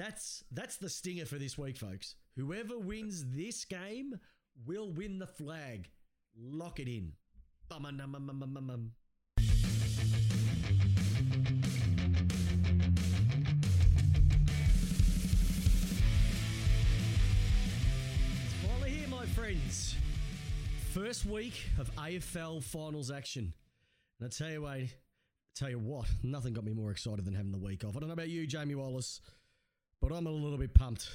that's that's the stinger for this week, folks. Whoever wins this game will win the flag. Lock it in. Bum, bum, bum, bum, bum, bum, bum. It's finally here, my friends. First week of AFL finals action. And I tell you what, tell you what, nothing got me more excited than having the week off. I don't know about you, Jamie Wallace, but I'm a little bit pumped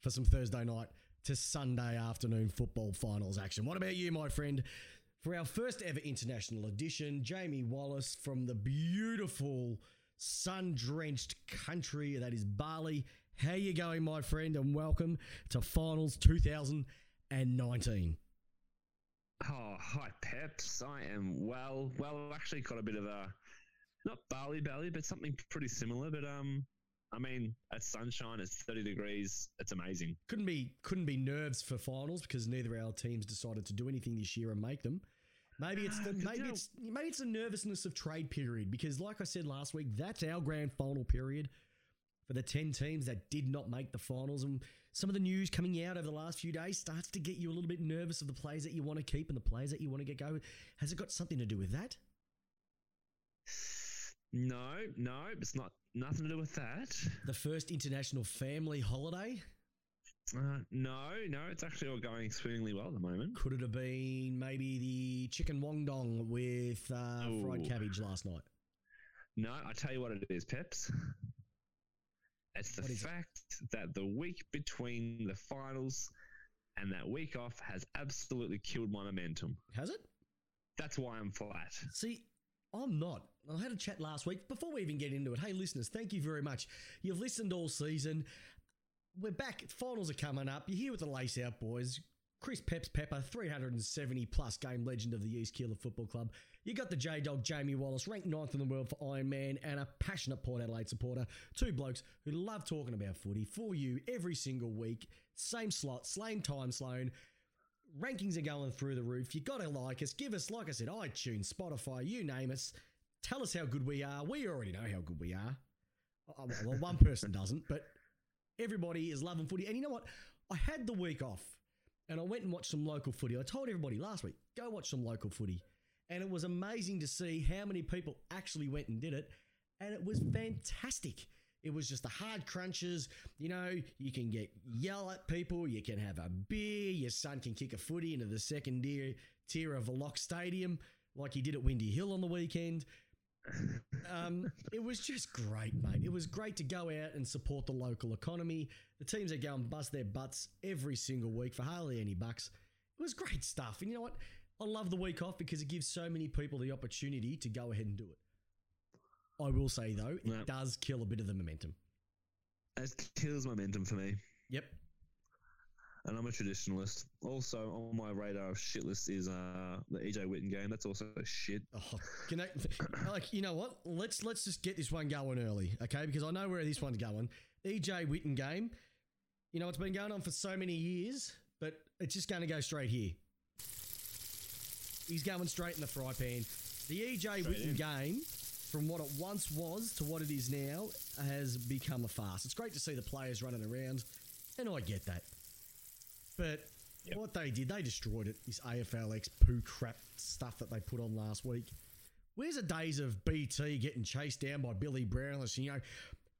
for some Thursday night to Sunday afternoon football finals action. What about you, my friend? For our first ever international edition, Jamie Wallace from the beautiful sun-drenched country that is Bali. How you going, my friend? And welcome to Finals 2019. Oh, hi, Peps. I am well. Well, I've actually got a bit of a not Bali belly, but something pretty similar. But um, I mean, at sunshine, it's thirty degrees. It's amazing. Couldn't be couldn't be nerves for finals because neither of our teams decided to do anything this year and make them. Maybe it's the Ah, maybe you know- it's maybe it's the nervousness of trade period because, like I said last week, that's our grand final period for the ten teams that did not make the finals. And some of the news coming out over the last few days starts to get you a little bit nervous of the players that you want to keep and the players that you want to get go. Has it got something to do with that? No, no, it's not. Nothing to do with that. The first international family holiday Uh, no, no, it's actually all going swimmingly well at the moment. could it have been maybe the chicken wong dong with uh, fried cabbage last night? No, I tell you what it is, Peps. It's the is it? fact that the week between the finals and that week off has absolutely killed my momentum. Has it? That's why I'm flat. See, I'm not. I had a chat last week before we even get into it. Hey, listeners, thank you very much. You've listened all season. We're back. Finals are coming up. You're here with the Lace Out Boys. Chris Peps Pepper, 370 plus game legend of the East Keilor Football Club. You got the J Dog Jamie Wallace, ranked ninth in the world for Iron Man, and a passionate Port Adelaide supporter. Two blokes who love talking about footy for you every single week. Same slot, same time zone. Rankings are going through the roof. You got to like us. Give us, like I said, iTunes, Spotify, you name us. Tell us how good we are. We already know how good we are. Uh, Well, one person doesn't, but everybody is loving footy. And you know what? I had the week off and I went and watched some local footy. I told everybody last week, go watch some local footy. And it was amazing to see how many people actually went and did it. And it was fantastic. It was just the hard crunches. You know, you can get yell at people, you can have a beer, your son can kick a footy into the second tier, tier of a lock stadium, like he did at Windy Hill on the weekend. Um, it was just great, mate. It was great to go out and support the local economy. The teams that go and bust their butts every single week for hardly any bucks. It was great stuff. And you know what? I love the week off because it gives so many people the opportunity to go ahead and do it. I will say though, it Yeah. does kill a bit of the momentum. It kills momentum for me. Yep. And I'm a traditionalist. Also on my radar of shit list is uh, the EJ Whitten game. That's also shit. Oh, can I, like you know what? Let's let's just get this one going early, okay? Because I know where this one's going. EJ Whitten game. You know it's been going on for so many years, but it's just going to go straight here. He's going straight in the fry pan. The EJ Whitten in. game, from what it once was to what it is now, has become a farce. It's great to see the players running around, and I get that. But Yep. what they did, they destroyed it. This AFLX poo crap stuff that they put on last week. Where's the days of BT getting chased down by Billy Brownless, you know,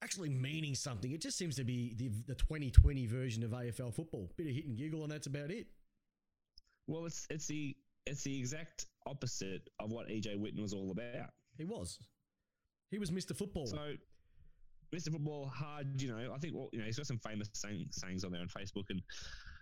actually meaning something? It just seems to be the, the 2020 version of AFL football. Bit of hit and giggle, and that's about it. Well, it's it's the it's the exact opposite of what EJ Whitten was all about. He was. He was Mr. Football. So, Mr. Football, hard, you know, I think, well, you know, he's got some famous saying, sayings on there on Facebook and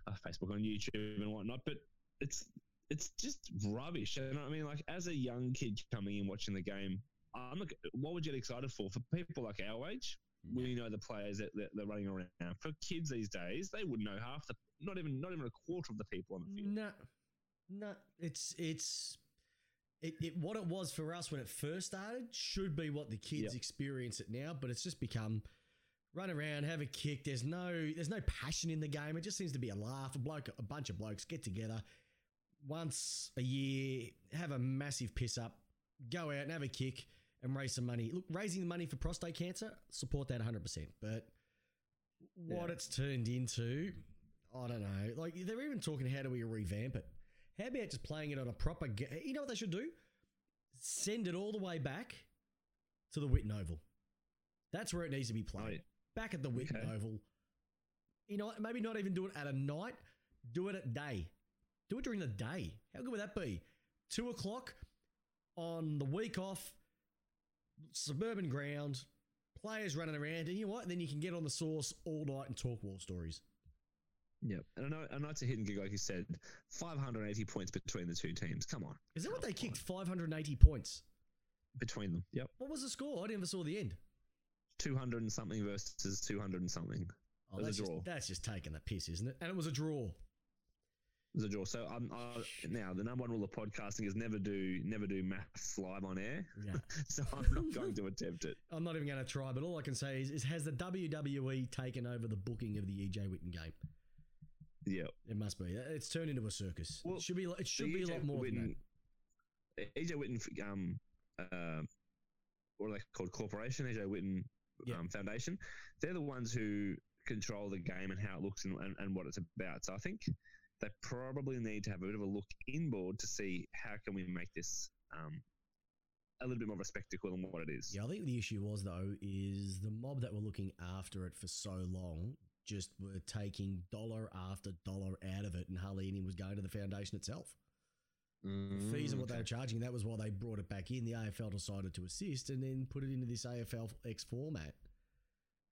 uh, Facebook on YouTube and whatnot, but it's it's just rubbish. You know what I mean? Like, as a young kid coming in watching the game, I'm like, what would you get excited for? For people like our age, we know the players that, that they're running around. For kids these days, they wouldn't know half the, not even not even a quarter of the people on the field. No, no, it's it's it, it what it was for us when it first started should be what the kids Yep. experience it now, but it's just become run around, have a kick. There's no there's no passion in the game. It just seems to be a laugh. A bloke, a bunch of blokes get together once a year, have a massive piss up, go out and have a kick and raise some money. Look, raising the money for prostate cancer, support that 100%. But what Yeah. it's turned into, I don't know. Like they're even talking, how do we revamp it? How about just playing it on a proper? Ga- you know what they should do? Send it all the way back to the Whitten Oval. That's where it needs to be played. Back at the Whitten Okay. Oval. You know, what? maybe not even do it at a night. Do it at day. Do it during the day. How good would that be? Two o'clock on the week off, suburban ground, players running around, and you know what? Then you can get on the source all night and talk war stories. Yep. And I know, I know it's a hidden gig, like you said. 580 points between the two teams. Come on. Is that what they kicked? 580 points. Between them. Yep. What was the score? I never saw the end. 200 and something versus 200 and something. Oh, It was a that's, just, that's just taking the piss, isn't it? And it was a draw. It was a draw. So um, uh, now the number one rule of podcasting is never do never do maths live on air. Yeah. so I'm not going to attempt it. I'm not even going to try, but all I can say is, is has the WWE taken over the booking of the EJ Whitten game? Yep. It must be. It's turned into a circus. Well, it should be. It should be a lot more than that. Whitten- EJ Whitten, um, uh, what are they called? Corporation, EJ Whitten Yeah. um, Foundation. They're the ones who control the game and how it looks and, and, and what it's about. So I think they probably need to have a bit of a look inboard to see how can we make this um, a little bit more of a spectacle than what it is. Yeah, I think the issue was though is the mob that were looking after it for so long just were taking dollar after dollar out of it, and hardly any was going to the foundation itself. The mm, fees and what they were charging, that was why they brought it back in. The AFL decided to assist and then put it into this AFL X format.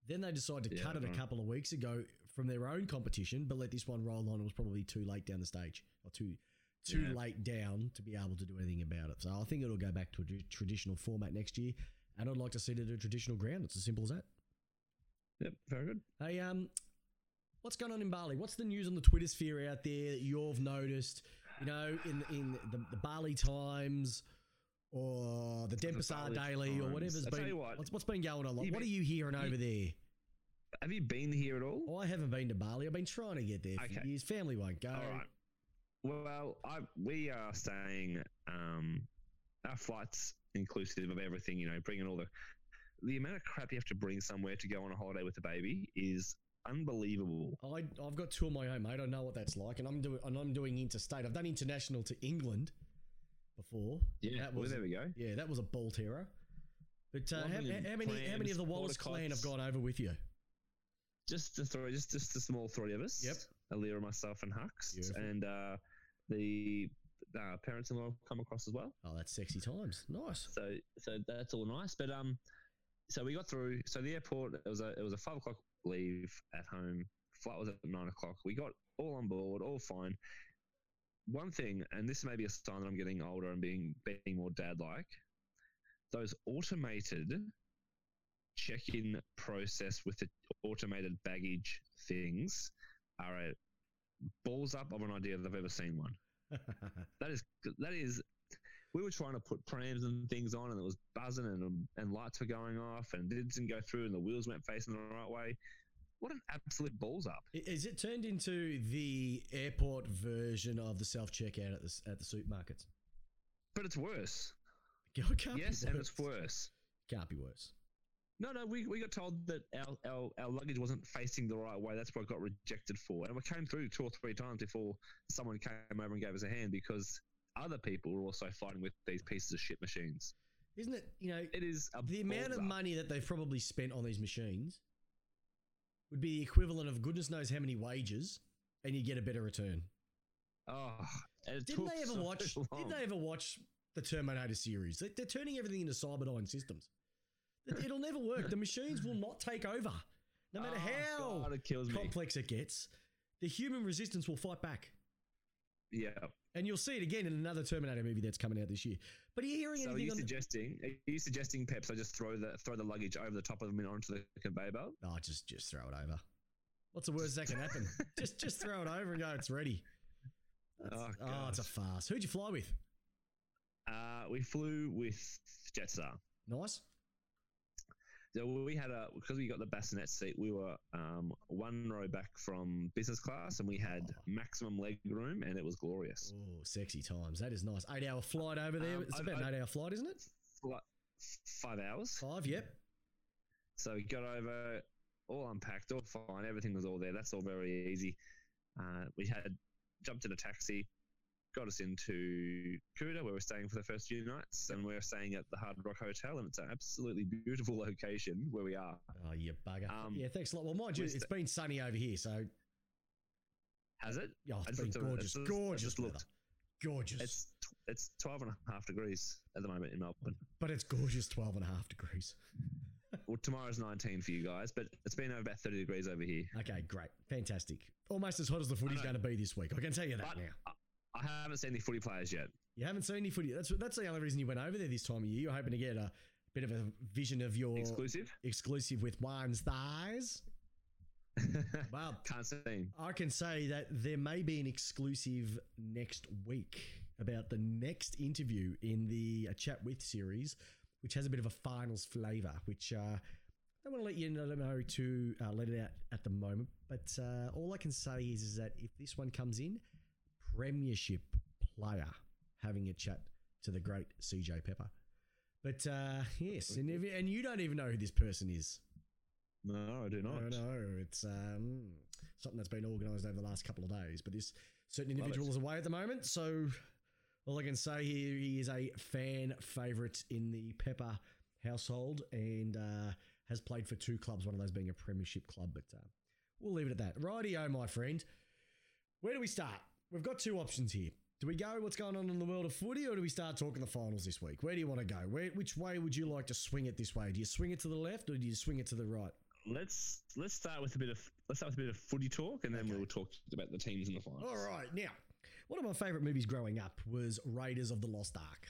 Then they decided to Yeah, cut it a couple of weeks ago from their own competition, but let this one roll on. It was probably too late down the stage, or too too Yeah. late down to be able to do anything about it. So I think it'll go back to a traditional format next year, and I'd like to see it at a traditional ground. It's as simple as that. Yep, very good. Hey, um, what's going on in Bali? What's the news on the Twitter sphere out there that you've noticed? You know, in in the, the Bali Times or the Denpasar Bali Daily or Times. whatever's I tell been. what, what's what's been going on? Like, what are you hearing you- over there? Have you been here at all? Oh, I haven't been to Bali. I've been trying to get there for Okay. years. Family won't go. All right. Well, I we are staying. Um, our flights inclusive of everything. You know, bringing all the the amount of crap you have to bring somewhere to go on a holiday with a baby is unbelievable. I, I've got two of my own, mate. I know what that's like, and I'm doing and I'm doing interstate. I've done international to England before. Yeah, that well, was there we go. yeah, that was a ball terror. But uh, how, how many how many of the plans, Wallace clan have gone over with you? Just the three, just just the small three of us. Yep. Alira, myself, and Hux, Beautiful. and uh, the uh, parents-in-law come across as well. Oh, that's sexy times. Nice. So so that's all nice. But um, so we got through. So the airport it was a it was a five o'clock leave at home. Flight was at nine o'clock. We got all on board, all fine. One thing, and this may be a sign that I'm getting older and being being more dad like. Those automated check-in process with the automated baggage things are a balls up of an idea that I've ever seen one. That is that is. We were trying to put prams and things on, and it was buzzing, and um, and lights were going off, and it didn't go through, and the wheels weren't facing the right way. What an absolute balls up! Is it turned into the airport version of the self checkout at the at the supermarkets? But it's worse. It can't yes, be and worse. it's worse. Can't be worse. No, no, we, we got told that our, our, our luggage wasn't facing the right way. That's what it got rejected for. And we came through two or three times before someone came over and gave us a hand because other people were also fighting with these pieces of shit machines. Isn't it? You know, It is a the amount of up. money that they've probably spent on these machines would be the equivalent of goodness knows how many wages, and you get a better return. Oh, Didn't they ever so watch? Didn't they ever watch the Terminator series? They- They're turning everything into Cyberdyne systems. It- It'll never work. The machines will not take over, no matter Oh, how God, it kills me. complex it gets. The human resistance will fight back, Yeah. And you'll see it again in another Terminator movie that's coming out this year. But are you hearing So are anything you on? The- suggesting? Are you suggesting, Peps? I just throw the throw the luggage over the top of them and onto the conveyor belt? oh, just just throw it over. What's the worst that can happen? just just throw it over and go. It's ready. Oh, oh, it's a farce. Who'd you fly with? Uh, we flew with Jetstar. Nice. So we had a because we got the bassinet seat. We were um, one row back from business class, and we had Oh. maximum leg room, and it was glorious. Oh, sexy times. That is nice. Eight hour flight over there. Um, it's I- about I- an eight hour flight, isn't it? Five hours. Five. Yep. So we got over. all unpacked, all fine. Everything was all there. That's all very easy. Uh, we had jumped in a taxi, got us into Kuta, where we're staying for the first few nights, and we're staying at the Hard Rock Hotel, and it's an absolutely beautiful location where we are. Oh, you bugger. Um, yeah, thanks a lot. Well, mind you, it's been sunny over here, so Has it? oh, I it's been looked at it. gorgeous. It's just- gorgeous just looked. Gorgeous. It's it's 12 and a half degrees at the moment in Melbourne. but it's gorgeous 12 and a half degrees. Well, tomorrow's 19 for you guys, but it's been over about 30 degrees over here. Okay, great. Fantastic. Almost as hot as the footy's going to be this week. I can tell you that But now. I, haven't seen any footy players yet. You haven't seen any footy. That's that's the only reason you went over there this time of year. You're hoping to get a bit of a vision of your Exclusive? exclusive with Wine's thighs. Well, Can't see. I can say that there may be an exclusive next week about the next interview in the uh, Chat With series, which has a bit of a finals flavour, which uh, I don't want to let you know, know to uh, let it out at the moment. But uh, all I can say is, is that if this one comes in, Premiership player having a chat to the great CJ Pepper. But uh, yes, and, if, and you don't even know who this person is. No, I do not. No, no, it's um, something that's been organised over the last couple of days. But this certain individual is away at the moment, so all I can say here he is a fan favourite in the Pepper household and uh, has played for two clubs. One of those being a Premiership club, but uh, we'll leave it at that. Rightio, my friend. Where do we start? We've got two options here. Do we go what's going on in the world of footy, or do we start talking the finals this week? Where do you want to go? Where, which way would you like to swing it this way? Do you swing it to the left, or do you swing it to the right? Let's let's start with a bit of let's start with a bit of footy talk, and then Okay. we'll talk about the teams in the finals. All right. Now, one of my favourite movies growing up was Raiders of the Lost Ark.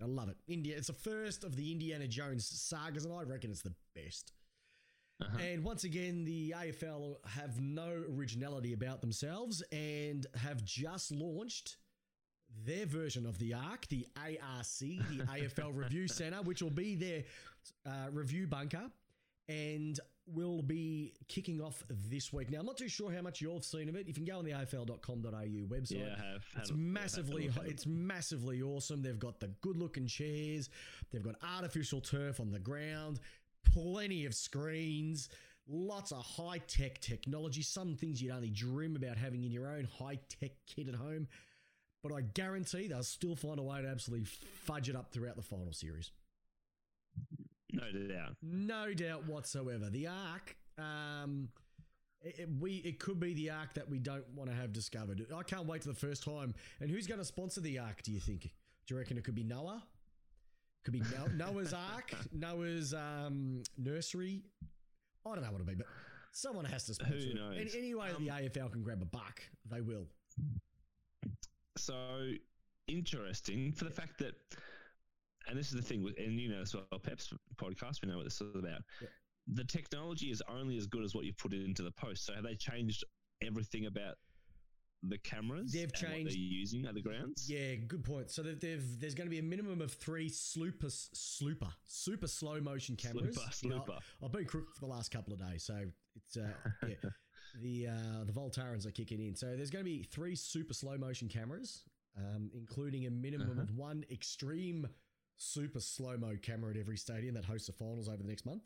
I love it. India. It's the first of the Indiana Jones sagas, and I reckon it's the best. Uh-huh. And once again, the AFL have no originality about themselves and have just launched their version of the ARC, the ARC, the AFL Review Centre, which will be their uh, review bunker and will be kicking off this week. Now, I'm not too sure how much you've seen of it. You can go on the AFL.com.au website. Yeah, I have. It's massively, had a look at it. it's massively awesome. They've got the good-looking chairs. They've got artificial turf on the ground. Plenty of screens. Lots of high-tech technology. Some things you'd only dream about having in your own high-tech kit at home. But I guarantee they'll still find a way to absolutely fudge it up throughout the final series. no doubt. No doubt whatsoever. The arc, um, it, it- we it could be the arc that we don't want to have discovered. I can't wait to the first time. And who's going to sponsor the arc? Do you think? Do you reckon it could be Noah? Could be no- Noah's Ark, Noah's um, nursery. I don't know what it'll be, but someone has to sponsor Who it. knows? And any way that the Um, AFL can grab a buck, they will. So interesting for the fact that, and this is the thing, with, and you know as well, Pep's podcast, we know what this is about. Yeah. The technology is only as good as what you put into the post. So have they changed everything about the cameras? They've changed- they're using at the grounds. Yeah, good point. So they've, they've, there's going to be a minimum of three slooper, slooper, super slow motion cameras. Slooper, You know, slooper. I've been crook for the last couple of days, so it's uh, yeah, the uh, the Voltarens are kicking in. So there's going to be three super slow motion cameras, um, including a minimum Uh-huh. of one extreme super slow mo camera at every stadium that hosts the finals over the next month.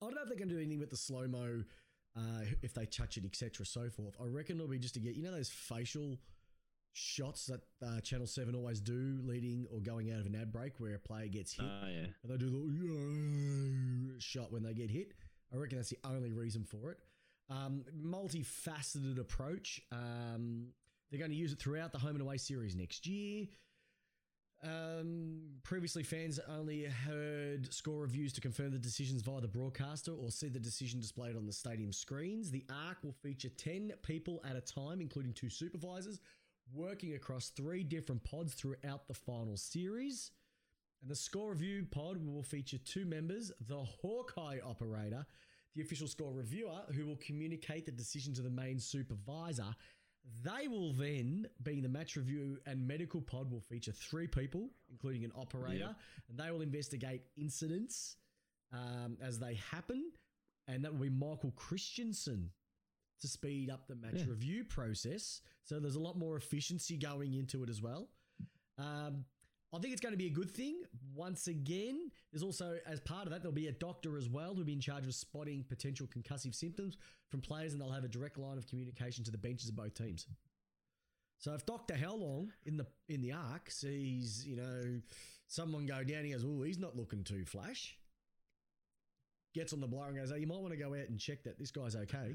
I don't know if they're going to do anything with the slow mo, uh, if they touch it, etc., so forth. I reckon it'll be just to get you know those facial shots that uh, Channel Seven always do, leading or going out of an ad break where a player gets hit Ah, yeah. and they do the shot when they get hit. I reckon that's the only reason for it. Um, multifaceted approach. Um, they're going to use it throughout the home and away series next year. Um, previously, fans only heard score reviews to confirm the decisions via the broadcaster or see the decision displayed on the stadium screens. The ARC will feature 10 people at a time, including two supervisors, working across three different pods throughout the final series. And the score review pod will feature two members the Hawkeye operator, the official score reviewer, who will communicate the decision to the main supervisor. They will then, being the match review and medical pod, will feature three people, including an operator, Yep. and they will investigate incidents um, as they happen. And that will be Michael Christian to speed up the match Yeah. review process. So there's a lot more efficiency going into it as well. Um, I think it's going to be a good thing. Once again, there's also, as part of that, there'll be a doctor as well who'll be in charge of spotting potential concussive symptoms from players, and they'll have a direct line of communication to the benches of both teams. So if Doctor Howlong in the in the arc sees, you know, someone go down, he goes, "Oh, he's not looking too flash." Gets on the blower and goes, "Oh, you might want to go out and check that this guy's okay."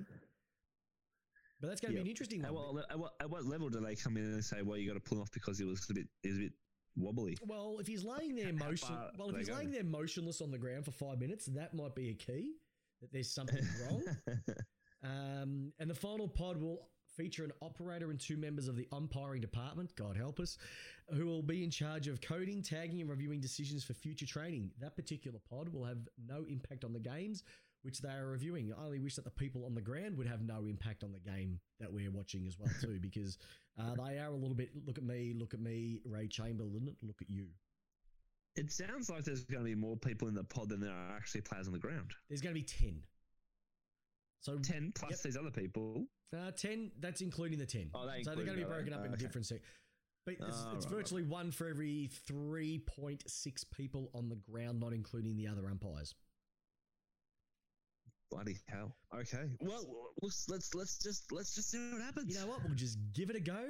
But that's going to Yep. be an interesting At one. what, at, what, at what level do they come in and say, well, you got to pull him off because he was a bit, he was a bit wobbly? Well, if he's laying there motion, far well, if he's go? laying there motionless on the ground for five minutes, that might be a key that there's something wrong. Um, and the final pod will feature an operator and two members of the umpiring department, God help us, who will be in charge of coding, tagging, and reviewing decisions for future training. That particular pod will have no impact on the games which they are reviewing. I only wish that the people on the ground would have no impact on the game that we're watching as well too, because uh, they are a little bit. Look at me, look at me, Ray Chamberlain, look at you. it sounds like there's going to be more people in the pod than there are actually players on the ground. There's going to be ten. So 10 plus Yep. these other people. Uh, 10, that's including the 10. Oh, they so they're going to be broken up oh, in okay. different sections. But it's, Oh, it's right, right, virtually one for every 3.6 people on the ground, not including the other umpires. Bloody hell. Okay. Well, let's let's let's just let's just see what happens. You know what? We'll just give it a go.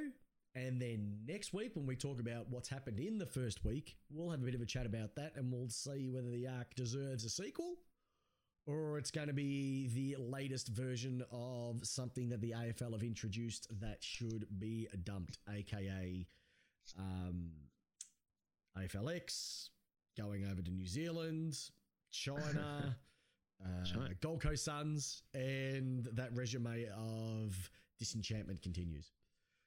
And then next week, when we talk about what's happened in the first week, we'll have a bit of a chat about that and we'll see whether the arc deserves a sequel or it's going to be the latest version of something that the AFL have introduced that should be dumped, aka um, AFLX, going over to New Zealand, China, uh. Gold Coast Suns, and that resume of disenchantment continues.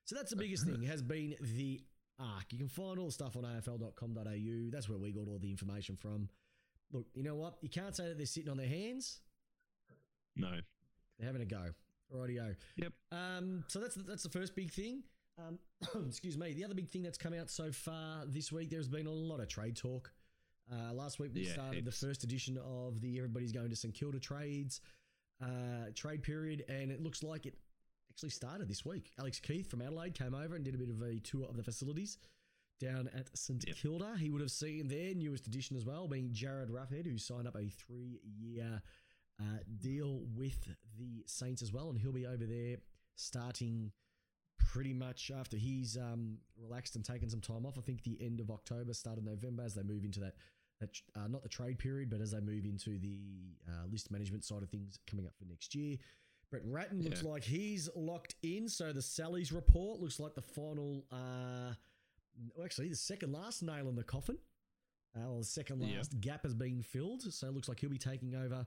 So that's the biggest thing has been the arc. You can find all the stuff on afl.com.au. That's where we got all the information from. Look, you know what? You can't say that they're sitting on their hands. No. They're having a go. Rightio. Yep. Um, so that's that's the first big thing. Um, excuse me. The other big thing that's come out so far this week, there's been a lot of trade talk. Uh, last week we Yeah, started the first edition of the Everybody's Going to St Kilda trades uh, trade period, and it looks like it actually started this week. Alex Keith from Adelaide came over and did a bit of a tour of the facilities down at St Yep. Kilda. He would have seen their newest addition as well, being Jarryd Roughead, who signed up a three-year uh, deal with the Saints as well, and he'll be over there starting pretty much after he's um, relaxed and taken some time off. I think the end of October, start of November, as they move into that uh, not the trade period, but as they move into the uh, list management side of things coming up for next year. Brett Ratten looks Yeah. like he's locked in. So the Sally's report looks like the final, uh, actually the second last nail in the coffin. Uh, well, the second Yeah. last gap has been filled. So it looks like he'll be taking over.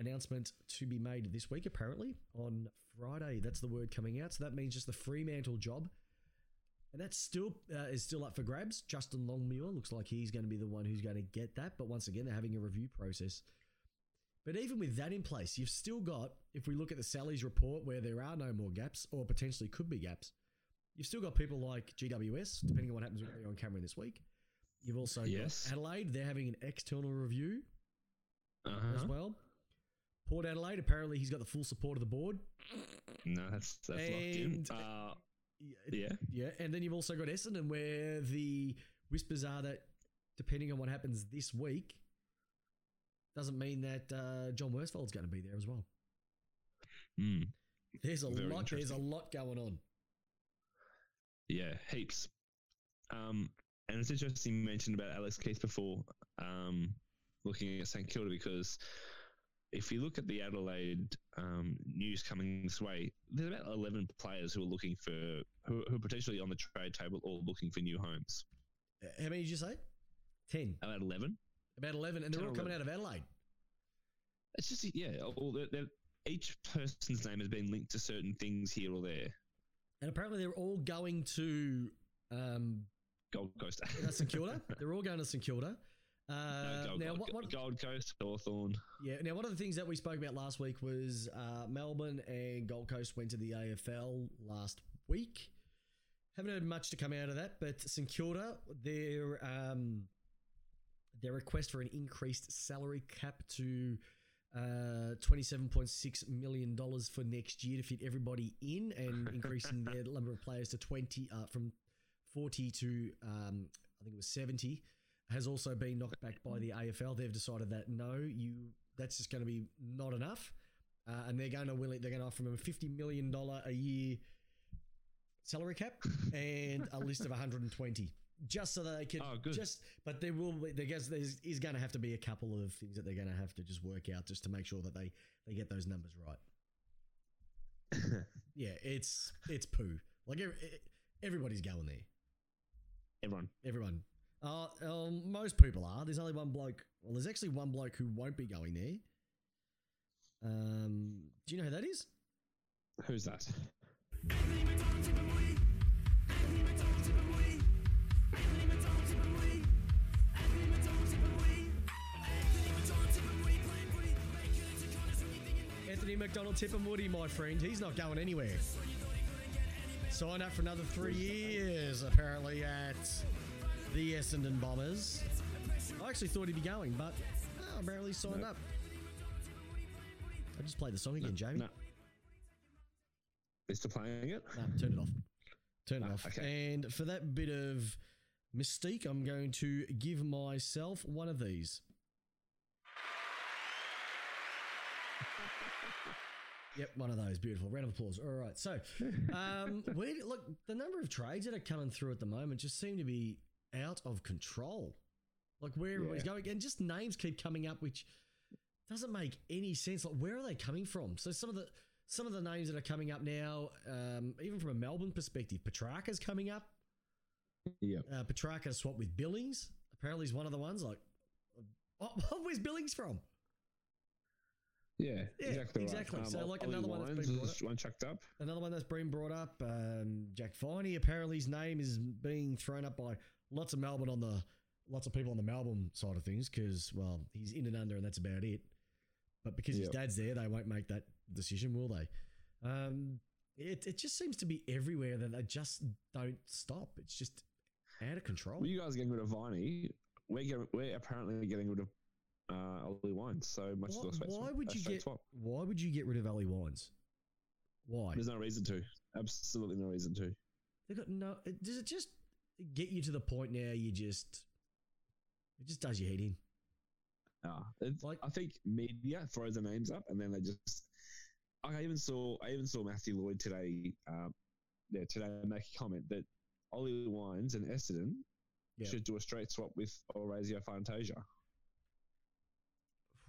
Announcement to be made this week, apparently on Friday. That's the word coming out. So that means just the Fremantle job, and that still uh, is still up for grabs. Justin Longmuir looks like he's going to be the one who's going to get that. But once again, they're having a review process. But even with that in place, you've still got, if we look at the Sally's report where there are no more gaps or potentially could be gaps, you've still got people like GWS, depending on what happens with Leon Cameron this week. You've also Yes. got Adelaide, they're having an external review as Uh-huh. well. Port Adelaide, apparently he's got the full support of the board. No, that's that's locked in. Uh, Yeah, yeah. Yeah, and then you've also got Essendon, where the whispers are that depending on what happens this week, doesn't mean that uh, John Worsfold's going to be there as well. Mm. There's a Very lot. There's a lot going on. Yeah, heaps. Um, and it's interesting you mentioned about Alex Keith before, um, looking at St Kilda because if you look at the Adelaide um, news coming this way, there's about 11 players who are looking for, who, who are potentially on the trade table or looking for new homes. How many did you say? Ten. About 11. About eleven, and they're all or coming out of Adelaide. It's just, yeah, all, they're, they're- each person's name has been linked to certain things here or there. And apparently they're all going to um, Gold Coast. St Kilda. they're all going to St Kilda. Uh, Gold, now, what, what, Gold Coast, Hawthorn. Yeah. Now, one of the things that we spoke about last week was uh, Melbourne and Gold Coast went to the AFL last week. Haven't heard much to come out of that, but St Kilda, their um, their request for an increased salary cap to uh, twenty-seven point six million dollars for next year to fit everybody in, and increasing their number of players to twenty uh, from forty to um, I think it was 70, has also been knocked back by the AFL. They've decided that no, you that's just going to be not enough, uh, and they're going to will they're going to offer him a 50 million dollar a year salary cap and a list of 120 just so that they can Oh, good. just but there will be there guess there's is going to have to be a couple of things that they're going to have to just work out just to make sure that they they get those numbers right yeah it's it's poo like ev- everybody's going there Everyone. everyone uh, um, most people are there's only one bloke well there's actually one bloke who won't be going there um do you know who that is Who's that? Anthony McDonald-Tipungwuti, my friend. He's not going anywhere. Sign up for another three years, apparently, at the Essendon Bombers. I actually thought he'd be going, but oh, apparently signed No. up. I just played the song again, Jamie. No. Is still playing it? No, turn it off. Turn it off. okay. And for that bit of mystique, I'm going to give myself one of these. Yep, one of those. Beautiful. Round of applause. All right. So, um, where, look, the number of trades that are coming through at the moment just seem to be out of control. Like where everybody's Yeah. going, and just names keep coming up, which doesn't make any sense. Like where are they coming from? So some of the some of the names that are coming up now, um, even from a Melbourne perspective, Petracca's coming up. Yeah. Uh, Petracca swapped with Billings. Apparently, he's one of the ones. Like, oh, where's Billings from? Yeah, Yeah, exactly. right. exactly. So, like, Ollie another one that's Wines been brought is one chucked up. Another one that's been brought up, um, Jack Viney. Apparently, his name is being thrown up by lots of Melbourne on the lots of people on the Melbourne side of things because, well, he's in and under, and that's about it. But because his dad's there, they won't make that decision, will they? Um, it it just seems to be everywhere that they just don't stop. It's just out of control. Well, you guys are getting rid of Viney. We're getting, we're apparently getting rid of uh, Ollie Wines. So much Why- as why would you get- swap. Why would you get rid of Ollie Wines? Why? There's no reason to. Absolutely no reason to. They got no. Does it just get you to the point now? You just it just does your head in. Ah, it's, Like- I think media throws the names up and then they just. I even saw I even saw Matthew Lloyd today. Um, yeah, today make a comment that Ollie Wines and Essendon Yeah. should do a straight swap with Orazio Fantasia.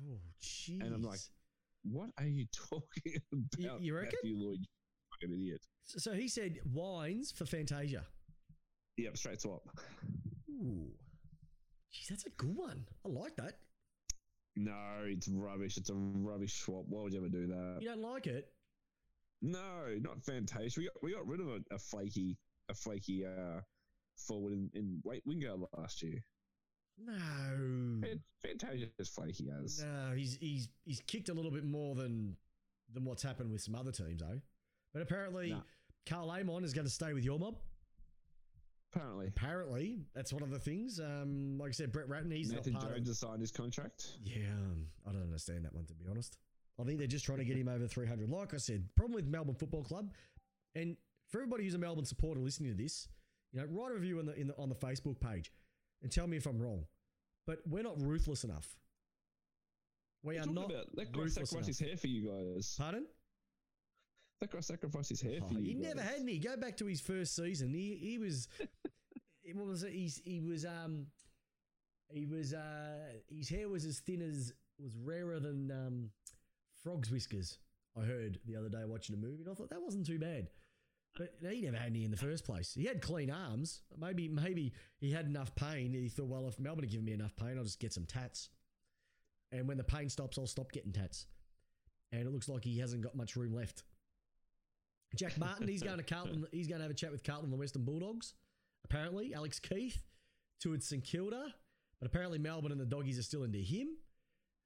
Oh, jeez. And I'm like, What are you talking about? you reckon? Matthew Lloyd, you fucking idiot. so he said wines for Fantasia. Yep, straight swap. Ooh, jeez, that's a good one. I like that. No, it's rubbish. It's a rubbish swap. Why would you ever do that? You don't like it? No, not Fantasia. We got we got rid of a, a flaky a flaky uh, forward in, in wait Wingard last year. No. Fan- Fantasia is flaky as. No, he's he's he's kicked a little bit more than than what's happened with some other teams, though. But apparently, No. Karl Amon is going to stay with your mob. Apparently, Apparently, that's one of the things. Um, like I said, Brett Ratten, he's Nathan not part Jones of. has signed his contract. Yeah, um, I don't understand that one to be honest. I think they're just trying to get him over 300. Like I said, problem with Melbourne Football Club, and for everybody who's a Melbourne supporter listening to this, you know, write a review in the, in the on the Facebook page and tell me if I'm wrong. But we're not ruthless enough. We are not. about that guy ruthless sacrificed his enough. hair for you guys. Pardon? That guy sacrificed his hair Oh, for you. he never had any. Go back to his first season. He he was. what was it? He's, he was um. He was uh. His hair was as thin as was rarer than um, frogs' whiskers. I heard the other day watching a movie, and I thought that wasn't too bad. But he never had any in the first place. He had clean arms. Maybe maybe he had enough pain. He thought, well, if Melbourne giving me enough pain, I'll just get some tats. And when the pain stops, I'll stop getting tats. And it looks like he hasn't got much room left. Jack Martin, he's going to Carlton. He's going to have a chat with Carlton the Western Bulldogs. Apparently, Alex Keith toured St Kilda, but apparently Melbourne and the Doggies are still into him.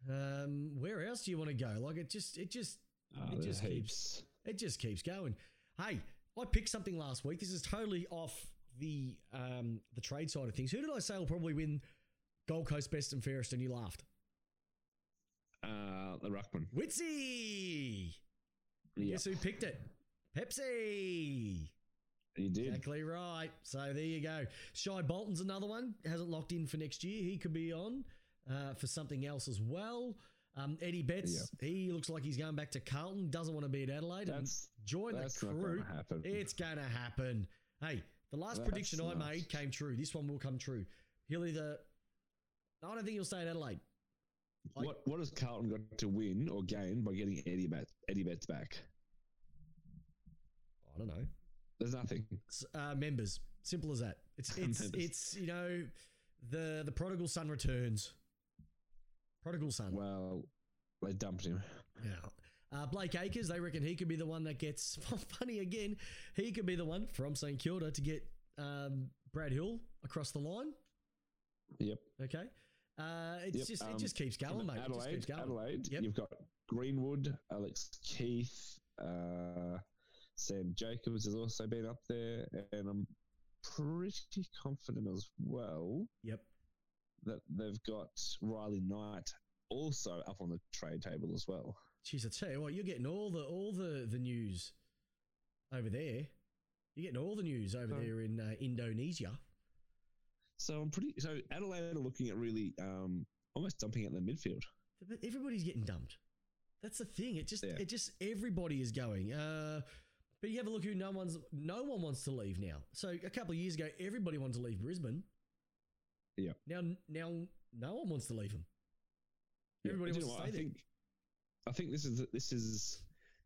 Um, where else do you want to go? Like it just, it just, Oh, it just keeps, it just keeps going. Hey, I picked something last week. This is totally off the um the trade side of things. Who did I say will probably win Gold Coast Best and Fairest? And you laughed. Uh, the ruckman. Witsy. Yeah. Guess who picked it? Pepsi. You did. Exactly right. So there you go. Shai Bolton's another one. Hasn't locked in for next year. He could be on uh, for something else as well. Um, Eddie Betts, he looks like he's going back to Carlton. Doesn't want to be at Adelaide. and That's join the that's not crew. happen. It's going to happen. Hey, the last That's prediction I made came true. This one will come true. He'll either. I don't think he'll stay at Adelaide. I- what what has Carlton got to win or gain by getting Eddie Bet Eddie Betts back? I don't know. There's nothing. Uh, members. Simple as that. It's it's it's you know the the prodigal son returns. Prodigal son. Well, they dumped him. Yeah. Uh, Blake Acres, they reckon he could be the one that gets. Funny again, he could be the one from St Kilda to get um, Brad Hill across the line. Yep. Okay. Uh, it's Yep, just it um, just keeps going, mate. It just Adelaide, keeps going. Adelaide. Yep. You've got Greenwood, Alex Keith, uh, Sam Jacobs has also been up there, and I'm pretty confident as well Yep. that they've got Riley Knight also up on the trade table as well. Jeez, I tell you what, you're getting all the all the the news over there. You're getting all the news over Um, there in uh, Indonesia. So I'm pretty. So Adelaide are looking at really um, almost dumping at the midfield. But everybody's getting dumped. That's the thing. It just Yeah. it just everybody is going. Uh, but you have a look who no one's no one wants to leave now. So a couple of years ago, everybody wanted to leave Brisbane. Yeah. Now now no one wants to leave them. Everybody you wants to stay I there. think, I think this is this is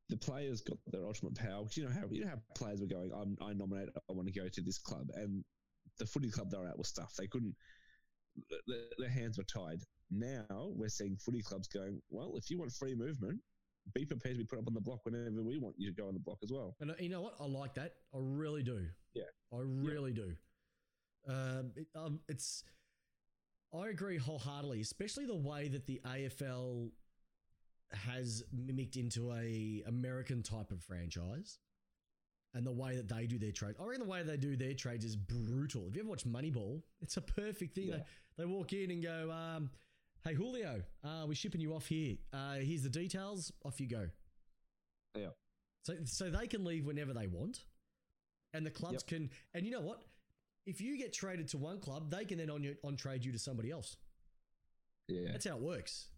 the players got their ultimate power. 'Cause you know how you know how players were going. I'm, I nominate. I want to go to this club, and the footy club they were at was stuff. They couldn't. Their, their hands were tied. Now we're seeing footy clubs going. Well, if you want free movement, be prepared to be put up on the block whenever we want you to go on the block as well. And uh, you know what? I like that. I really do. Yeah. I really do. Um, it, um, it's. I agree wholeheartedly, especially the way that the AFL has mimicked into a American type of franchise, and the way that they do their trades. I reckon the way they do their trades is brutal. If you ever watch Moneyball, it's a perfect thing. Yeah. They, they walk in and go, um, "Hey Julio, uh, we're shipping you off here. Uh, here's the details. Off you go." Yeah. So so they can leave whenever they want, and the clubs Yep. can. And you know what? If you get traded to one club, they can then on you, on trade you to somebody else. Yeah, That's how it works.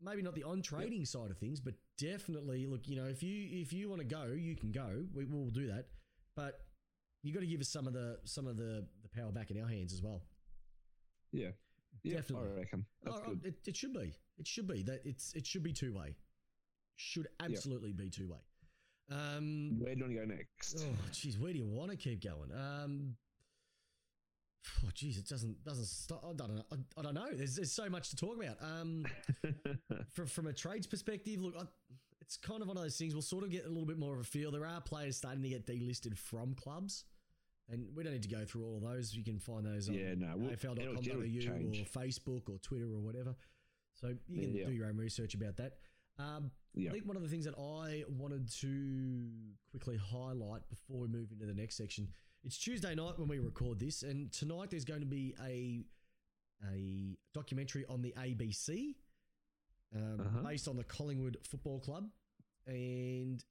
Maybe not the on trading side of things, but definitely look. You know, if you if you want to go, you can go. We will do that, but you got to give us some of the some of the the power back in our hands as well. yeah, yeah. Definitely. I reckon Oh, oh. It, it should be. It should be that it's it should be two way. Should absolutely be two way. Um, Where do you want to go next? Oh, geez, where do you want to keep going? Um, oh, geez, it doesn't doesn't stop. I don't know. I, I don't know. There's, there's so much to talk about. Um, from from a trades perspective, look, I, it's kind of one of those things. We'll sort of get a little bit more of a feel. There are players starting to get delisted from clubs, and we don't need to go through all of those. You can find those on Yeah, no, we'll- AFL.com.au or Facebook or Twitter or whatever. So you can Yeah. do your own research about that. Um, yeah, I think one of the things that I wanted to quickly highlight before we move into the next section, it's Tuesday night when we record this, and tonight there's going to be a a documentary on the ABC um, Uh-huh. based on the Collingwood Football Club, and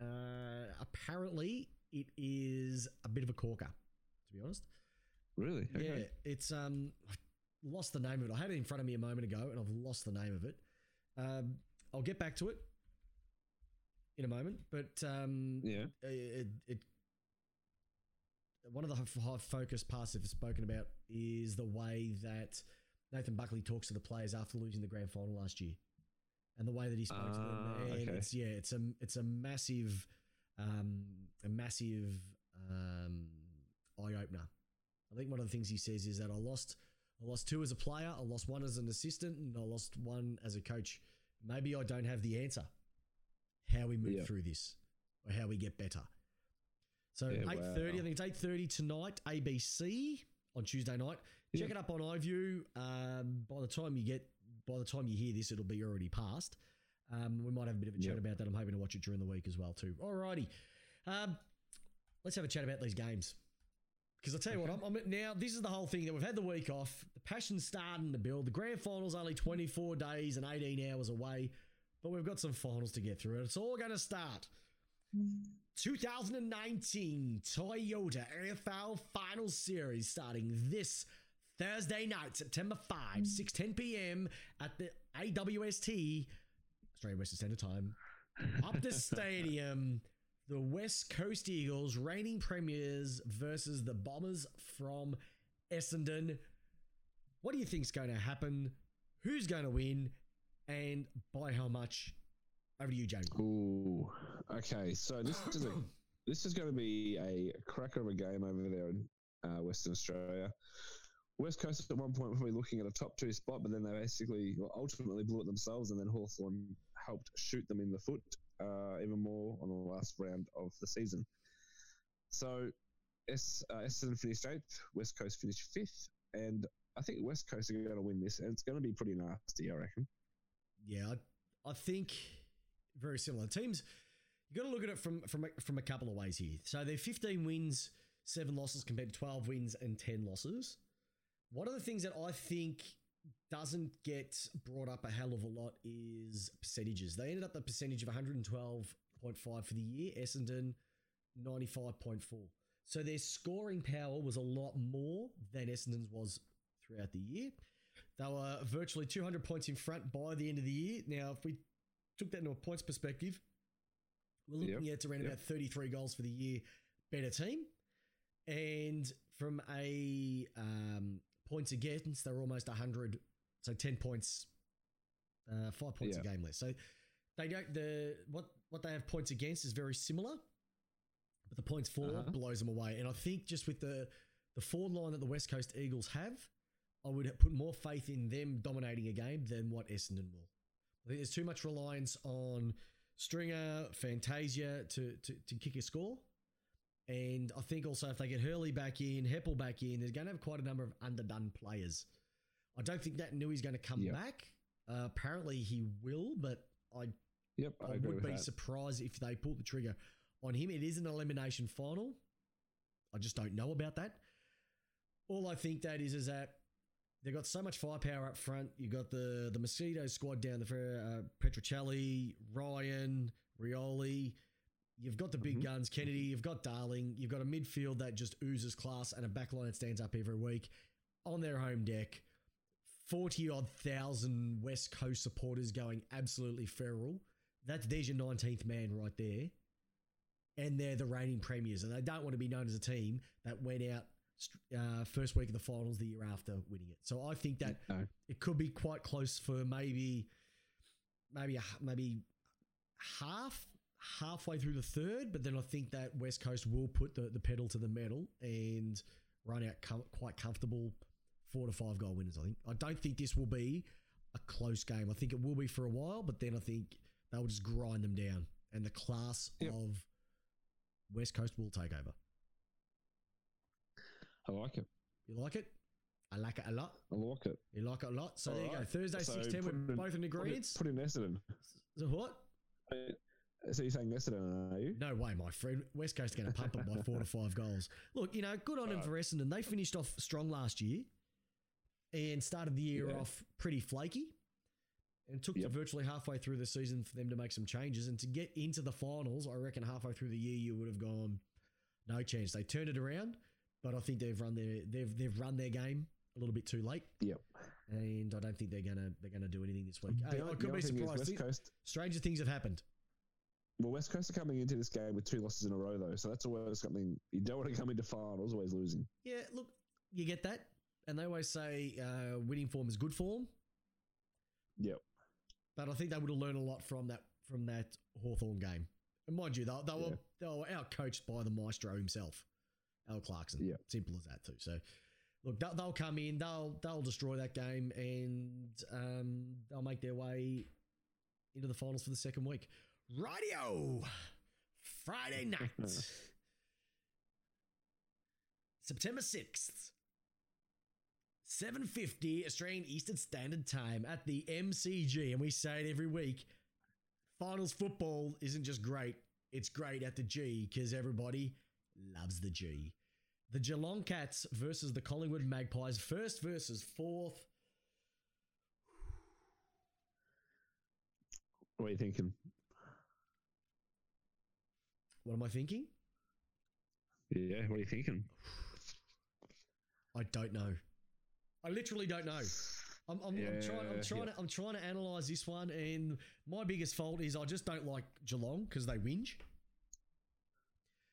uh, apparently it is a bit of a corker, to be honest. really. Okay. Yeah, it's um, I lost the name of it. I had it in front of me a moment ago, and I've lost the name of it. Um, I'll get back to it in a moment, but um, Yeah. it, it one of the high focus parts that I've spoken about is the way that Nathan Buckley talks to the players after losing the grand final last year, and the way that he spoke to them. Ah, And okay. it's yeah, it's a it's a massive, um, a massive um, eye opener. I think one of the things he says is that I lost, I lost two as a player, I lost one as an assistant, and I lost one as a coach. Maybe I don't have the answer. How we move Yeah. through this, or how we get better. So Yeah, eight thirty, I think it's eight thirty tonight, ABC on Tuesday night. Check Yeah. it up on iView. Um, by the time you get, by the time you hear this, it'll be already past. Um, we might have a bit of a chat Yep. about that. I'm hoping to watch it during the week as well too. Alrighty, um, let's have a chat about these games. Because I tell you what, I'm, I'm now. This is the whole thing that we've had the week off. The passion's starting to build. The grand final's only 24 days and 18 hours away, but we've got some finals to get through, and it's all going to start 2019 Toyota AFL Final Series starting this Thursday night, September 5, 6:10 p.m. at the AWST Australian Western Standard Time. Optus Stadium, the West Coast Eagles, reigning premiers versus the Bombers from Essendon. What do you think's going to happen? Who's going to win? And by how much? Over to you, Jamie. Ooh. Okay, so this is a this is going to be a cracker of a game over there in uh, Western Australia. West Coast at one point were probably looking at a top two spot, but then they basically well, ultimately blew it themselves, and then Hawthorn helped shoot them in the foot uh, even more on the last round of the season. So S, uh, Essendon finished eighth, West Coast finished fifth, and I think West Coast are going to win this, and it's going to be pretty nasty, I reckon. Yeah, I, I think very similar teams. You got to look at it from from from a couple of ways here. So they're 15 wins, seven losses compared to 12 wins and 10 losses. One of the things that I think doesn't get brought up a hell of a lot is percentages. They ended up the percentage of 112.5 for the year. Essendon 95.4. So their scoring power was a lot more than Essendon's was throughout the year. They were virtually 200 points in front by the end of the year. Now, if we took that into a points perspective, we're looking Yep, at around yep. about 33 goals for the year, better team. And from a um, points against, they're almost 100, so 10 points, uh, five points a game less. So they don't, the what, what they have points against is very similar, but the points for Uh-huh. blows them away. And I think just with the, the forward line that the West Coast Eagles have, I would put more faith in them dominating a game than what Essendon will. I think there's too much reliance on Stringer, Fantasia to, to, to kick a score. And I think also if they get Hurley back in, Heppell back in, they're going to have quite a number of underdone players. I don't think that Newey's going to come Yep. back. Uh, apparently he will, but I, Yep, I, I would be that. surprised if they pull the trigger on him. It is an elimination final. I just don't know about that. All I think that is is that they've got so much firepower up front. You've got the the Mosquito squad down the uh, Petruccelli, Ryan, Rioli. You've got the big Mhm. guns, Kennedy. You've got Darling. You've got a midfield that just oozes class and a backline that stands up every week on their home deck. 40 odd thousand West Coast supporters going absolutely feral. That's there's your 19th man right there. And they're the reigning premiers. And they don't want to be known as a team that went out uh, first week of the finals the year after winning it. So I think that No. it could be quite close for maybe, maybe, a, maybe half, halfway through the third. But then I think that West Coast will put the, the pedal to the metal and run out com- quite comfortable four to five goal winners. I think. I don't think this will be a close game. I think it will be for a while, but then I think they'll just grind them down, and the class Yep. of West Coast will take over. I like it. You like it? I like it a lot. I like it. You like it a lot. So there you go. Thursday, So six ten. We're in- both in agreement. put in Essendon. So what? Uh, So you're saying Essendon, are you? No way, my friend. West Coast are going to pump them by four to five goals. Look, you know, good on them for Essendon. They finished off strong last year and started the year Yeah. off pretty flaky. And took to Yep. virtually halfway through the season for them to make some changes. And to get into the finals, I reckon halfway through the year you would have gone, no chance. They turned it around, but I think they've run their they've they've run their game a little bit too late. Yep. And I don't think they're gonna they're gonna do anything this week. Hey, I could be only thing is surprised. West Coast, Stranger things have happened. well, West Coast are coming into this game with two losses in a row, though. So that's always something you don't want to come into finals always losing. Yeah, look, you get that. And they always say uh, winning form is good form. Yep. But I think they would have learned a lot from that from that Hawthorn game. And mind you, they, they, were, Yeah. they were outcoached by the maestro himself, Al Clarkson. Yeah. Simple as that, too. So, look, they'll, they'll come in, they'll they'll destroy that game, and um, they'll make their way into the finals for the second week. Radio Friday night, September 6th. 7.50 Australian Eastern Standard Time at the MCG. And we say it every week. Finals football isn't just great, it's great at the G because everybody loves the G. The Geelong Cats versus the Collingwood Magpies, first versus fourth. What are you thinking? What am I thinking? Yeah, what are you thinking? I don't know. I literally don't know. I'm, I'm, I'm trying. I'm trying. yeah. To, I'm trying to analyze this one, and my biggest fault is I just don't like Geelong because they whinge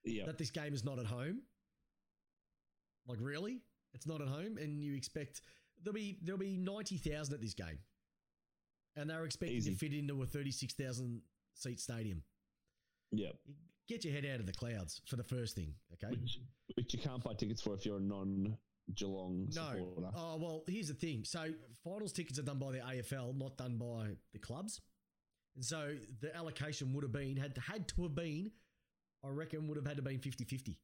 Yeah, that this game is not at home. Like really, it's not at home, and you expect there'll be there'll be ninety thousand at this game, and they're expecting Easy. to fit into a thirty six thousand seat stadium. yeah. Get your head out of the clouds for the first thing, okay? Which, which you can't buy tickets for if you're a non Geelong No. supporter. Oh well, here's the thing. So finals tickets are done by the AFL, not done by the clubs. And so the allocation would have been had had to have been, I reckon, would have had to have been 50-50.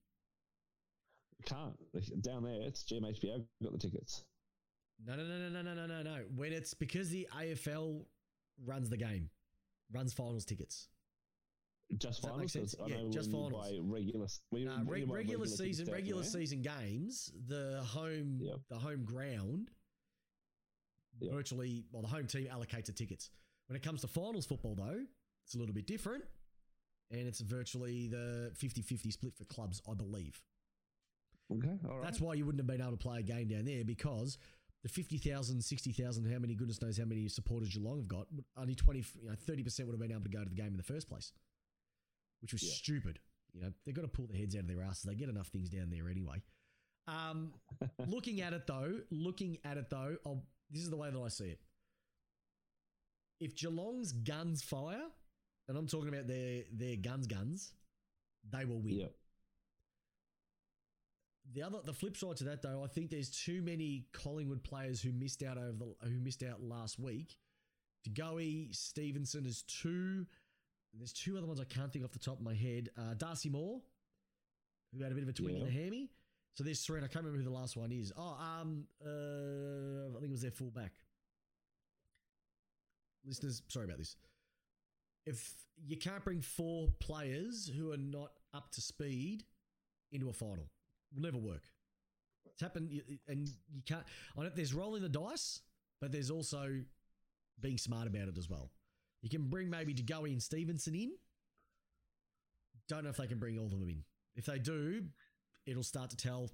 Can't. Down there, it's GMHBA got the tickets. No, no, no, no, no, no, no, no. When it's because the AFL runs the game, runs finals tickets. Just Does finals. Yeah, just finals. regular, when you, Uh, when reg- you regular season, down regular season games, the home, Yep. the home ground, Yep. virtually, well, the home team allocates the tickets. When it comes to finals football, though, it's a little bit different, and it's virtually the 50-50 split for clubs, I believe. Okay, all right. That's why you wouldn't have been able to play a game down there because the 50,000, 60,000, how many goodness knows how many supporters Geelong have got, only 20, you know, 30% would have been able to go to the game in the first place, which was Yeah. stupid. You know, they've got to pull their heads out of their asses. They get enough things down there anyway. Um, looking at it though, looking at it though, I'll, this is the way that I see it. If Geelong's guns fire, and I'm talking about their their guns guns, they will win. Yep. The other, the flip side to that, though, I think there's too many Collingwood players who missed out over the who missed out last week. DeGoey, Stephenson is two. There's two other ones I can't think off the top of my head. Uh, Darcy Moore, who had a bit of a twing in the Yeah. hammy. So there's three, and I can't remember who the last one is. Oh, um, uh, I think it was their fullback. Listeners, sorry about this. If you can't bring four players who are not up to speed into a final, will never work. It's happened, and you can't. I know there's rolling the dice, but there's also being smart about it as well. You can bring maybe DeGoey and Stephenson in. Don't know if they can bring all of them in. If they do, it'll start to tell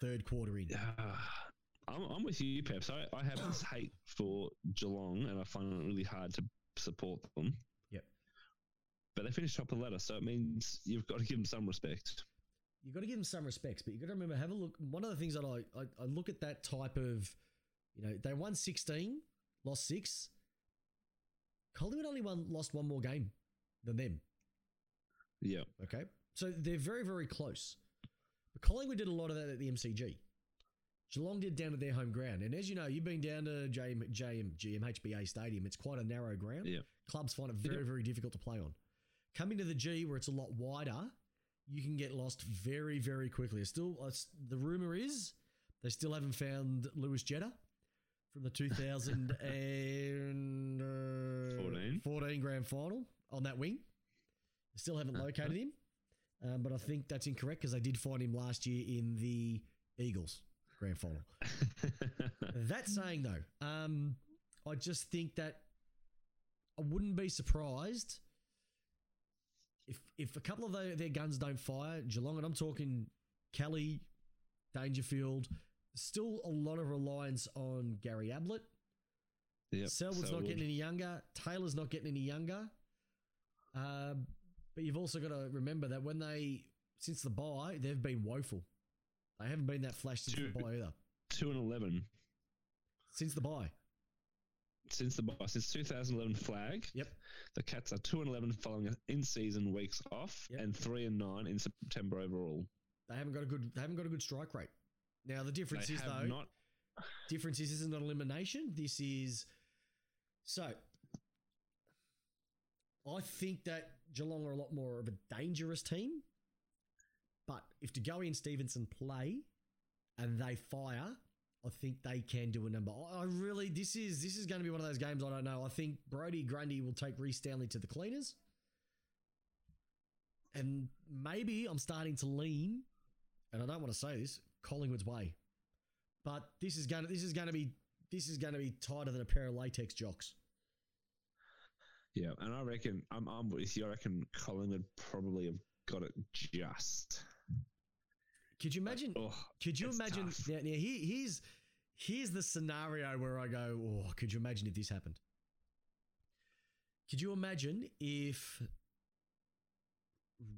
third quarter in. Ah, I'm, I'm with you, Peps. I, I have this hate for Geelong, and I find it really hard to support them. Yep. But they finished top of the ladder, so it means you've got to give them some respect. You've got to give them some respects, but you've got to remember, have a look. One of the things that I, I, I look at that type of, you know, they won 16, lost six. Collingwood only won, lost one more game than them. Yeah. Okay. So they're very, very close. But Collingwood did a lot of that at the MCG. Geelong did down at their home ground. And as you know, you've been down to JM, JM, GMHBA Stadium. It's quite a narrow ground. Yeah. Clubs find it very, very difficult to play on. Coming to the G, where it's a lot wider, you can get lost very, very quickly. It's still, it's, the rumor is they still haven't found Lewis Jetta from the 2014 14. grand final on that wing. Still haven't located him, um, but I think that's incorrect because they did find him last year in the Eagles grand final. that saying though, um, I just think that I wouldn't be surprised if if a couple of their, their guns don't fire. Geelong, and I'm talking Kelly, Dangerfield. Still a lot of reliance on Gary Ablett. Yep. Selwood's not getting any younger. Taylor's not getting any younger. Um, but you've also got to remember that when they, since the bye, they've been woeful. They haven't been that flash since the bye either. two and eleven Since the bye. since the bye, since 2011 flag. Yep. The Cats are two and eleven following in-season weeks off, Yep. and three and nine in September overall. They haven't got a good. They haven't got a good strike rate. Now the difference They is though. not. difference is this is not elimination. This is so. I think that Geelong are a lot more of a dangerous team, but if DeGoey and Stephenson play and they fire, I think they can do a number. I I really this is this is going to be one of those games I don't know. I think Brodie Grundy will take Rhys Stanley to the cleaners. And maybe I'm starting to lean, and I don't want to say this, Collingwood's way. But this is going to this is to be this is to be tighter than a pair of latex jocks. Yeah, and I reckon I'm, I'm with you. I reckon Collingwood probably have got it just. Could you imagine? Oh, Could you imagine? tough. Now, now here, here's here's the scenario where I go. Oh, could you imagine if this happened? Could you imagine if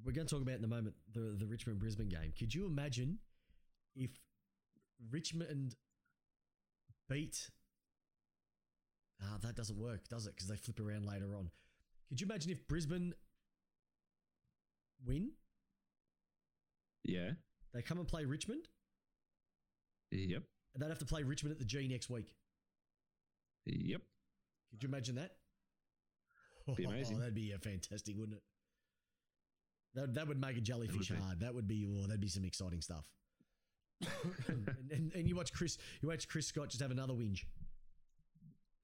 we're going to talk about in a moment the the Richmond Brisbane game? Could you imagine if Richmond beat? Ah, that doesn't work, does it? Because they flip around later on. Could you imagine if Brisbane win? yeah. They come and play Richmond, Yep. and they'd have to play Richmond at the G next week. Yep. Could you imagine that? Be amazing. Oh, that'd be fantastic, wouldn't it? That, that would make a jellyfish hard. That would be oh, that'd be some exciting stuff. and, and, and you watch Chris, you watch Chris Scott just have another whinge,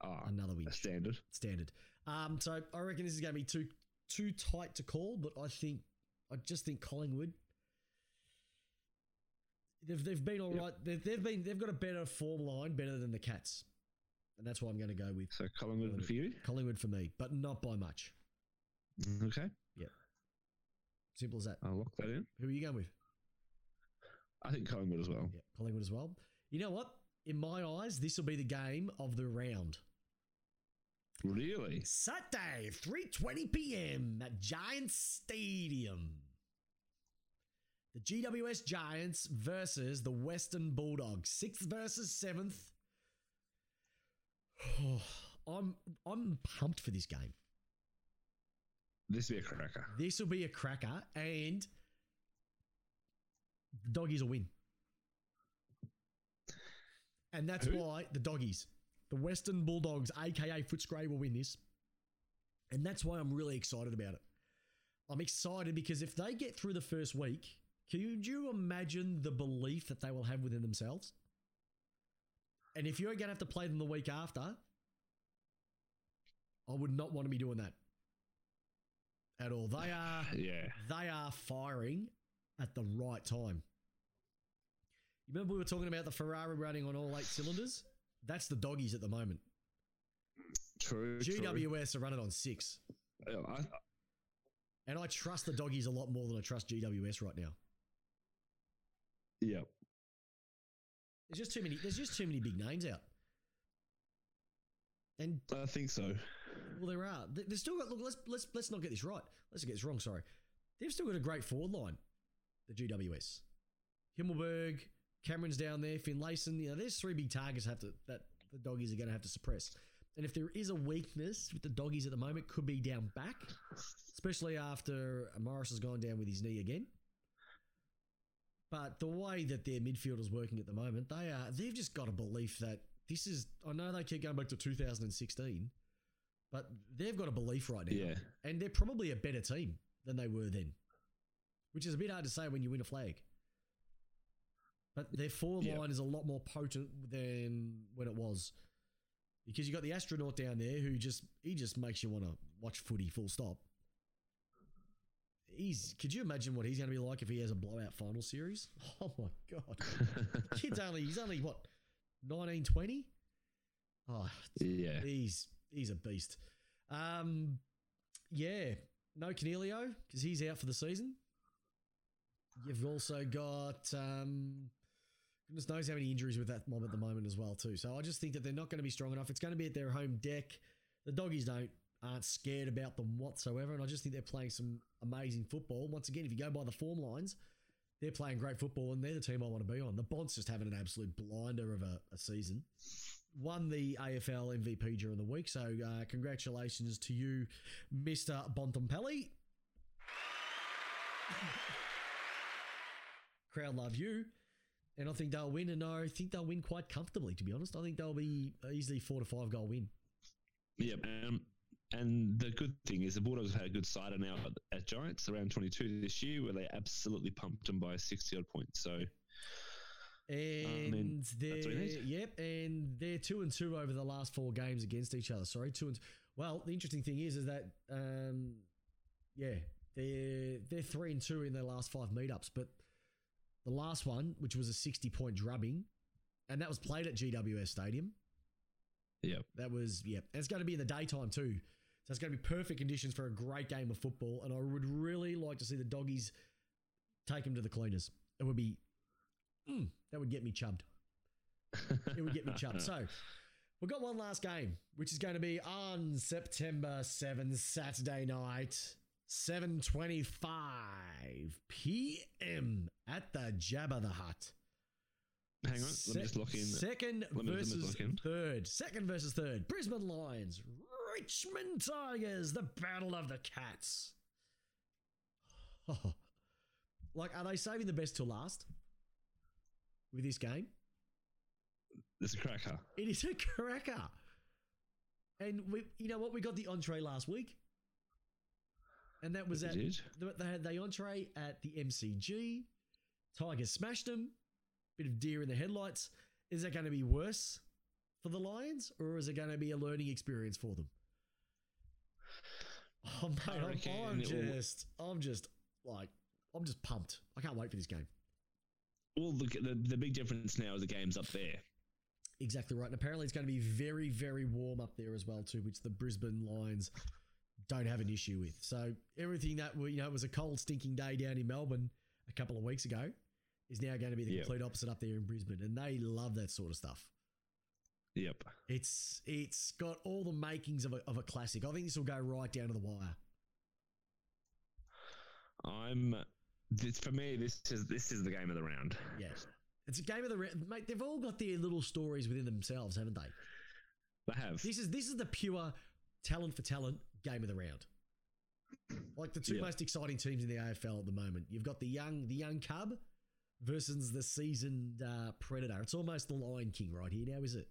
Oh, another whinge, standard. standard. Um, so I reckon this is going to be too too tight to call, but I think I just think Collingwood. They've, they've been all Yep. right. They've, they've been they've got a better form line, better than the Cats, and that's why I'm going to go with So Collingwood for you. Collingwood for me, but not by much. Okay. Yeah. Simple as that. I'll lock that in. Who are you going with? I think Collingwood as well. Yeah, Collingwood as well. You know what? In my eyes, this will be the game of the round. Really? Saturday, 3:20 p.m. at Giants Stadium. The GWS Giants versus the Western Bulldogs. Sixth versus seventh. I'm I'm pumped for this game. This will be a cracker. This will be a cracker, and the doggies will win. And that's Who? why the doggies, the Western Bulldogs, aka Footscray, will win this. And that's why I'm really excited about it. I'm excited because if they get through the first week, could you imagine the belief that they will have within themselves? And if you're going to have to play them the week after, I would not want to be doing that at all. They are Yeah. they are firing at the right time. You remember we were talking about the Ferrari running on all eight cylinders? That's the doggies at the moment. True. true. GWS are running on six. Yeah, I, And I trust the doggies a lot more than I trust GWS right now. yeah. There's just too many there's just too many big names out. And I think so. well there are. They- They've still got look, let's let's let's not get this right. Let's get this wrong, sorry. They've still got a great forward line, the GWS. Himmelberg, Cameron's down there, Finlayson, you know, there's three big targets have to that the doggies are going to have to suppress. And if there is a weakness with the doggies at the moment, could be down back, especially after Morris has gone down with his knee again. But the way that their midfield is working at the moment, they are they've just got a belief that this is. I know they keep going back to 2016, but they've got a belief right now, Yeah. and they're probably a better team than they were then, which is a bit hard to say when you win a flag. But their forward line is a lot more potent than when it was, because you got the astronaut down there who just he just makes you want to watch footy. Full stop. He's. Could you imagine what he's going to be like if he has a blowout final series? Oh my god, kid's only he's only what 19, 20? Oh, yeah. He's he's a beast. Um, yeah, no Coniglio because he's out for the season. You've also got um, goodness knows how many injuries with that mob at the moment as well too. So I just think that they're not going to be strong enough. It's going to be at their home deck. The doggies don't aren't scared about them whatsoever, and I just think they're playing some amazing football. Once again, if you go by the form lines, they're playing great football, and they're the team I want to be on. The Bonds just having an absolute blinder of a, a season. Won the AFL MVP during the week, so uh, congratulations to you, Mister Bontempelli. Crowd love you, and I think they'll win, and I think they'll win quite comfortably. To be honest, I think they'll be easily four to five goal win. Yeah. Um, and the good thing is the Bulldogs have had a good side now at, at Giants around 22 this year, where they absolutely pumped them by 60 odd points. So And mean, they're that's what you need. yep, and they're two and two over the last four games against each other. Sorry, two and well, the interesting thing is, is that um, yeah, they're they're three and two in their last five meetups, but the last one, which was a sixty point drubbing, and that was played at GWS Stadium. yeah, That was yeah, and it's going to be in the daytime too. So it's going to be perfect conditions for a great game of football. And I would really like to see the doggies take them to the cleaners. It would be, mm, that would get me chubbed. It would get me chubbed. So we've got one last game, which is going to be on September 7th, Saturday night, 7.25 p.m. at the Jabba the Hutt. Hang on, let me just lock in. Second Let me- let me versus in. third. Second versus third. Brisbane Lions. Richmond Tigers. The battle of the cats. Oh. Like, are they saving the best till last with this game? It's a cracker. It is a cracker. And we, you know what? We got the entree last week, and that was We at did. they had the entree at the MCG. Tigers smashed them. Bit of deer in the headlights. Is that going to be worse for the Lions, or is it going to be a learning experience for them? Oh mate, I'm, I'm just, I'm just like, I'm just pumped. I can't wait for this game. Well, the, the the big difference now is the game's up there. Exactly right. And apparently it's going to be very, very warm up there as well, too, which the Brisbane Lions don't have an issue with. So everything that we- you know it was a cold, stinking day down in Melbourne a couple of weeks ago is now going to be the Yep. complete opposite up there in Brisbane, and they love that sort of stuff. Yep. It's it's got all the makings of a, of a classic. I think this will go right down to the wire. I'm. This, for me, this is this is the game of the round. Yes, it's a game of the round, mate. They've all got their little stories within themselves, haven't they? They have. This is this is the pure talent for talent game of the round. Like the two Yeah. most exciting teams in the AFL at the moment. You've got the young the young cub versus the seasoned uh, predator. It's almost the Lion King right here now, is it?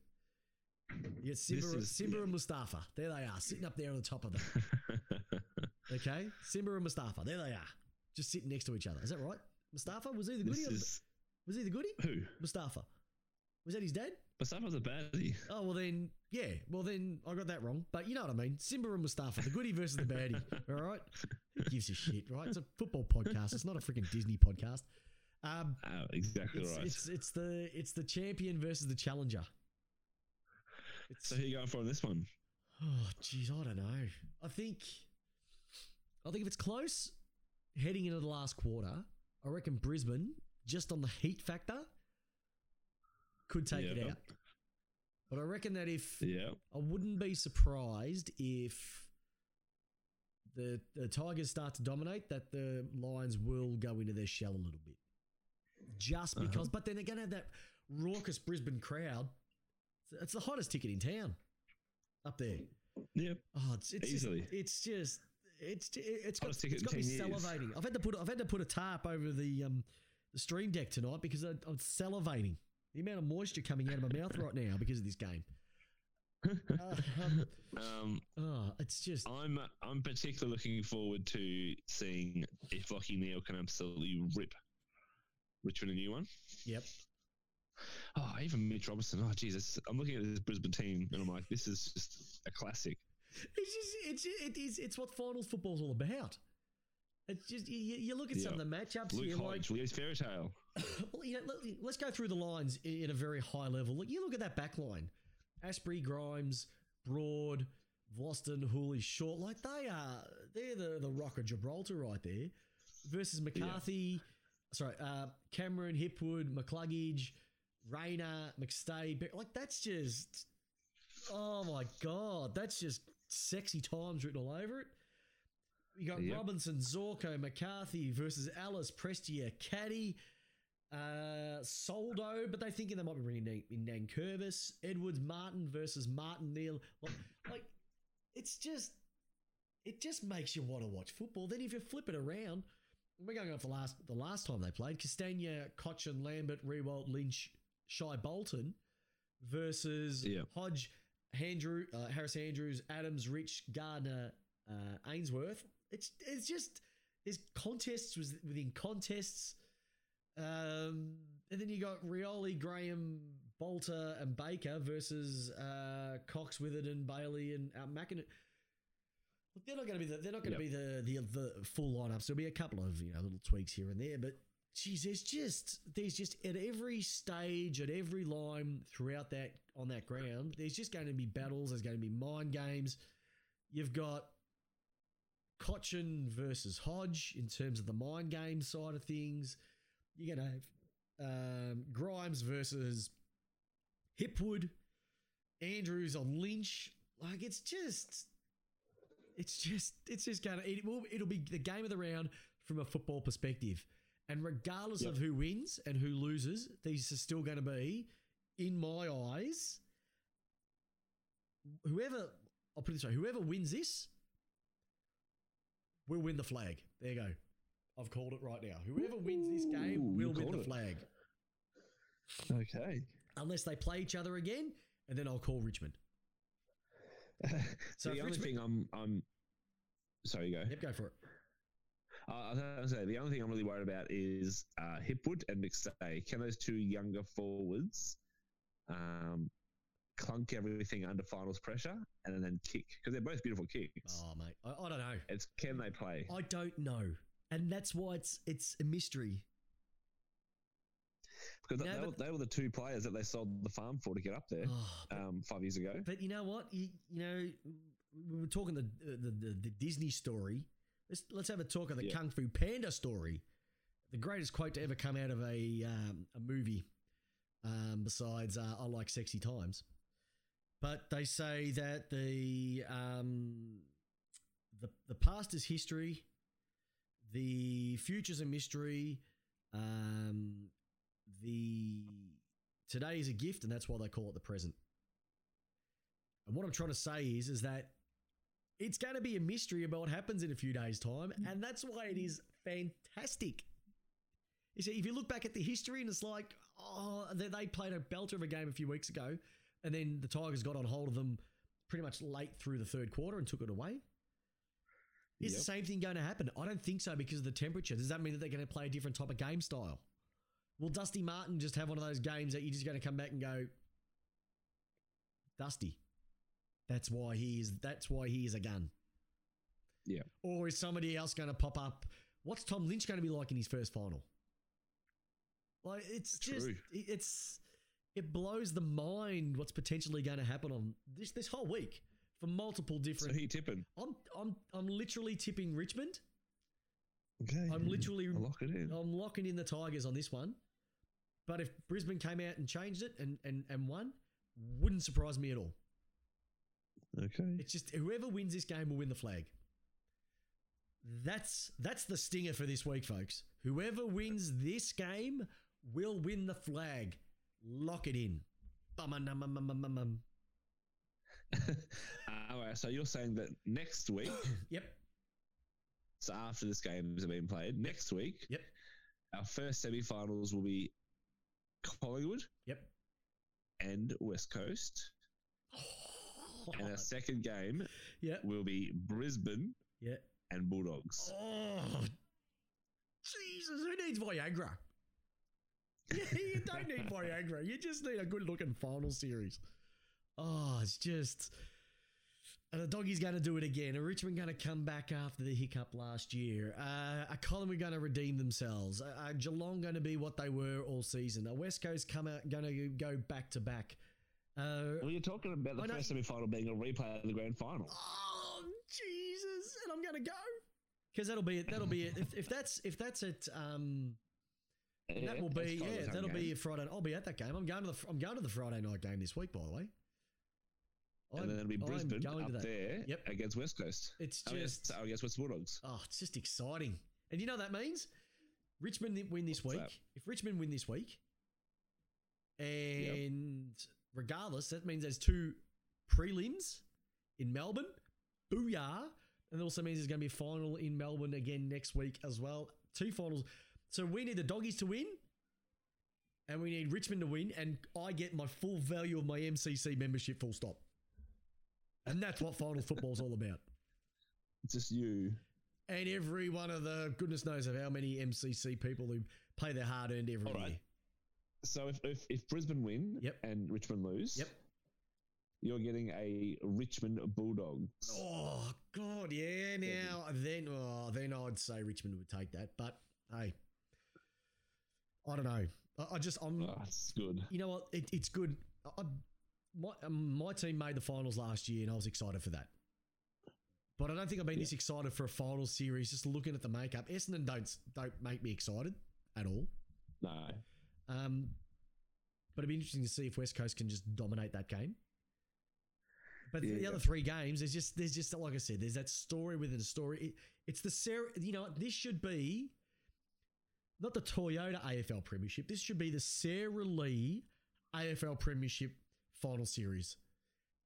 You got Simba, is- Simba yeah. and Mustafa. There they are, sitting up there on the top of them. Okay, Simba and Mustafa. There they are, just sitting next to each other. Is that right? Mustafa was he the goody? is was he the goodie? who? Mustafa. Was that his dad? Mustafa's a baddie. Oh well, then yeah. Well then I got that wrong, but you know what I mean. Simba and Mustafa, the goodie versus the baddie. All right, who gives a shit, right? It's a football podcast. It's not a freaking Disney podcast. Um, Oh, exactly it's, right. it's it's the it's the champion versus the challenger. It's, so who you going for on this one? oh jeez, I don't know. I think I think if it's close, heading into the last quarter, I reckon Brisbane just on the heat factor could take it out. But I reckon that if Yeah. I wouldn't be surprised if the the Tigers start to dominate, that the Lions will go into their shell a little bit. Just Uh-huh. because, but then they're going to have that raucous Brisbane crowd. It's- the hottest ticket in town up there. Yep. Oh, it's it's Easily. Just, it's just it's it's got, it's got me years. salivating. I've had to put I've had to put a tarp over the um the stream deck tonight because I, I'm salivating. The amount of moisture coming out of my mouth right now because of this game. Uh, um, Um, oh, it's just I'm I'm particularly looking forward to seeing if Lachie Neale can absolutely rip Richmond a new one. yep. Oh, even Mitch Robinson. Oh, Jesus. I'm looking at this Brisbane team and I'm like, this is just a classic. It's just it's it is it's what finals football's all about. It's just you, you look at some of the matchups Luke here, like Hodge, Leo's fairy tale. well, you know, let, let's go through the lines in, a very high level. Look, you look at that back line. Asprey, Grimes, Broad, Voston, Houli, Short. Like they are, they're the, the rock of Gibraltar right there. Versus McCarthy, sorry, uh, Cameron, Hipwood, McCluggage, Rayner, McStay. Like that's just, oh my God, that's just sexy times written all over it. You got Yep. Robinson, Zorko, McCarthy versus Ellis, Prestia, Caddy, uh, Soldo, but they're thinking they might be bringing in, in Nankervis, Edwards, Martin versus Martin Neale. Like, like, it's just, it just makes you want to watch football. Then if you flip it around, we're going off the last the last time they played Castagna, Cotchin, Lambert, Riewoldt, Lynch, Shai Bolton versus Yeah. Hodge, Andrew, uh, Harris Andrews, Adams, Rich, Gardiner, uh, Ainsworth. It's it's just there's contests with- within contests, um, and then you got Rioli, Graham, Bolter, and Baker versus uh, Cox, Witherden, Bailey, and uh, Mackin. They're not going to be the, they're not going to be the, the the full lineups. There'll be a couple of you know little tweaks here and there, but geez, there's just there's just at every stage, at every line throughout that on that ground, there's just going to be battles. There's going to be mind games. You've got Cotchin versus Hodge in terms of the mind game side of things. You're going to have um, Grimes versus Hipwood, Andrews on Lynch. Like it's just, it's just, it's just going to. It will. It'll be the game of the round from a football perspective, and regardless Yep. of who wins and who loses, these are still going to be, in my eyes, whoever. I'll put it this way: whoever wins this will win the flag. There you go. I've called it right now. Whoever wins this game Ooh, will win the it. flag. Okay. Unless they play each other again, and then I'll call Richmond. So the only Richmond- thing I'm I'm sorry, you go. Yep, go for it. Uh, I was gonna say the only thing I'm really worried about is uh, Hipwood and McStay. Can those two younger forwards um, clunk everything under finals pressure and then kick? Because they're both beautiful kicks. Oh, mate, I, I don't know. It's can they play? I don't know, and that's why it's it's a mystery. Because No, they, were, they were the two players that they sold the farm for to get up there Oh, but, um, five years ago. but you know what? You, you know, we were talking the the, the, the Disney story. Let's let's have a talk of the Yeah. Kung Fu Panda story. The greatest quote to ever come out of a um, a movie, um, besides uh, "I like sexy times." But they say that the um, the the past is history, the future's a mystery, um, the today is a gift, and that's why they call it the present. And what I'm trying to say is, is that it's going to be a mystery about what happens in a few days' time, and that's why it is fantastic. You see, if you look back at the history, and it's like, oh, they, they played a belter of a game a few weeks ago, and then the Tigers got on hold of them pretty much late through the third quarter and took it away. Is the same thing going to happen? I don't think so because of the temperature. Does that mean that they're going to play a different type of game style? Will Dusty Martin just have one of those games that you're just going to come back and go, Dusty? That's why he is. That's why he is a gun. Yeah. Or is somebody else going to pop up? What's Tom Lynch going to be like in his first final? Like it's just True. it- it's it blows the mind what's potentially going to happen on this this whole week for multiple So different. you tipping? I'm I'm I'm literally tipping Richmond. Okay. I'm literally lock it in. I'm locking in the Tigers on this one. But if Brisbane came out and changed it and and and won, wouldn't surprise me at all. Okay. It's just whoever wins this game will win the flag. That's that's the stinger for this week, folks. Whoever wins this game will win the flag. Lock it in. Bum-a-num-a-mum-a-mum. uh, all right. So you're saying that next week, Yep. so after this game has been played, next week, Yep. our first semi-finals will be Collingwood Yep. and West Coast, oh. and our second game Yep. will be Brisbane Yep. and Bulldogs. Oh, Jesus! Who needs Viagra? you don't need Viagra. You just need a good-looking final series. Oh, it's just. And the doggy's going to do it again. Are Richmond going to come back after the hiccup last year? Uh, are Collingwood going to redeem themselves? Are, Geelong going to be what they were all season? Are West Coast come out going to go back to back? Uh, Well, you're talking about the first semi-final being a replay of the grand final. Oh Jesus! And I'm gonna go because that'll be it. That'll be it. If, if that's if that's it, um, Yeah, that will be yeah. That'll be a Friday. I'll be at that game. I'm going to the I'm going to the Friday night game this week. By the way, And I'm- then it'll be Brisbane up there Yep. against West Coast. It's oh, I mean, just oh, against West Bulldogs. oh, it's just exciting. And you know what that means Richmond win this What's week. that? If Richmond win this week, and regardless, that means there's two prelims in Melbourne. Booyah! And it also means there's going to be a final in Melbourne again next week as well. Two finals. So we need the doggies to win, and we need Richmond to win, and I get my full value of my MCC membership. Full stop. And that's what final football's all about. It's just you. And every one of the goodness knows of how many MCC people who pay their hard earned every All right. year. So if, if, if Brisbane win Yep. and Richmond lose, Yep. you're getting a Richmond Bulldogs. Oh God, yeah. Now then, oh, then I'd say Richmond would take that, but hey, I don't know. I, I just I'm. Oh, that's good. You know what? It, it's good. I- my um, my team made the finals last year, and I was excited for that. But I don't think I've been this excited for a final series. Just looking at the makeup, Essendon don't don't make me excited at all. No. Um, but it'd be interesting to see if West Coast can just dominate that game. But the Yeah. other three games, there's just there's just like I said, there's that story within a story. It, it's the Sara, you know, this should be not the Toyota AFL Premiership. This should be the Sara Lee AFL Premiership final series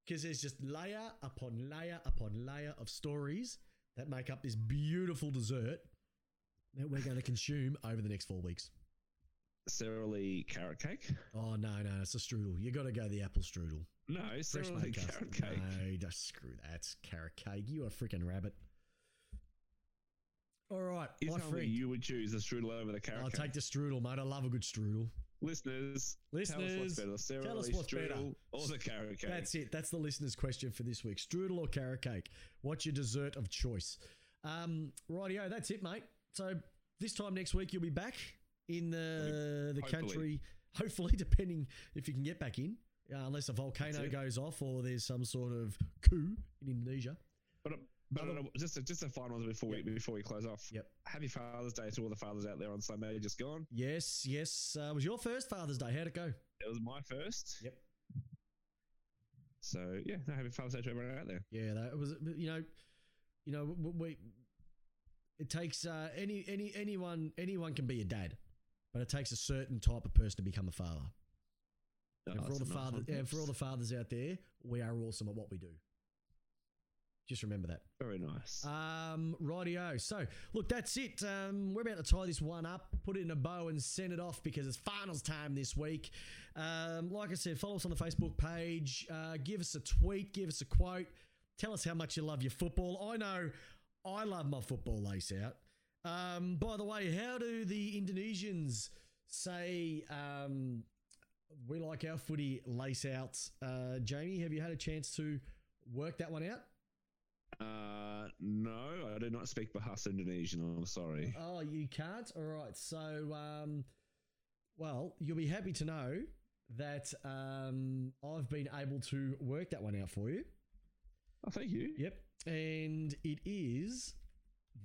because there's just layer upon layer upon layer of stories that make up this beautiful dessert that we're going to consume over the next four weeks. Lee carrot cake? Oh no, no, it's a strudel. You got to go the apple strudel. No, Fresh Sara Lee made carrot cake. No, just screw that. Carrot cake. You are a freaking rabbit. All right, You my tell me friend. you would choose the strudel over the carrot I'll cake. take the strudel, mate. I love a good strudel. Listeners, Listeners, tell us what's better, Sarah tell us what's strudel better. or the carrot cake. That's it. That's the listener's question for this week. Strudel or carrot cake? What's your dessert of choice? Um, rightio, that's it, mate. So this time next week you'll be back in the the Hopefully. country. Hopefully, depending if you can get back in, uh, unless a volcano goes off or there's some sort of coup in Indonesia. But, but Other- uh, just a, just a final one before we before we close off. Yep. Happy Father's Day to all the fathers out there on Sunday. Just gone. Yes, yes. Uh, was your first Father's Day? How'd it go? It was my first. Yep. So yeah, no, happy Father's Day to everyone out there. Yeah, that was. You know, you know, we. we it takes uh, any any anyone anyone can be a dad, but it takes a certain type of person to become a father. No, and for all Oh, the nice fathers, and for all the fathers out there, we are awesome at what we do. Just remember that. very nice. Um, rightio. So, look, that's it. Um, we're about to tie this one up, put it in a bow, and send it off because it's finals time this week. Um, like I said, follow us on the Facebook page. Uh, give us a tweet. Give us a quote. Tell us how much you love your football. I know I love my football lace out. Um, by the way, how do the Indonesians say um, we like our footy lace outs? Uh, Jamie, have you had a chance to work that one out? Uh, no, I do not speak Bahasa Indonesian. I'm sorry. Oh, you can't? All right. So, um, well, you'll be happy to know that um, I've been able to work that one out for you. Oh, thank you. Yep. And it is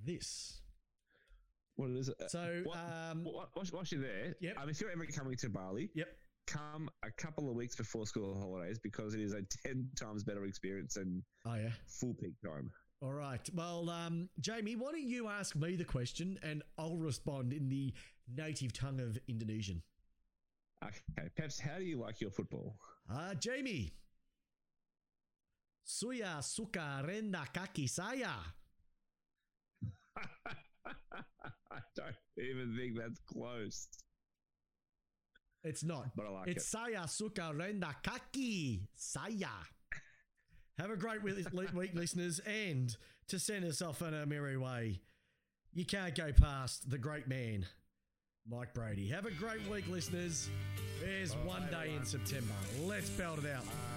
this. What is it? So, What- um, Wh- Whilst, whilst you're there, Yep. um, if you're ever coming to Bali, yep. Come a couple of weeks before school holidays because it is a 10 times better experience than Oh, yeah. full peak time. All right. Well, um, Jamie, why don't you ask me the question and I'll respond in the native tongue of Indonesian. Okay, Peps, how do you like your football? Ah, Jamie. Suya suka renda kaki saya. I don't even think that's close, It's not. but I like It's saya suka renda kaki saya. Have a great week, week, listeners, and to send us off on our merry way, you can't go past the great man, Mike Brady. Have a great week, listeners. There's Bye, one day in. September. Let's belt it out. it. Bye.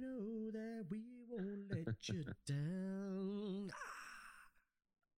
Know that we won't let you down.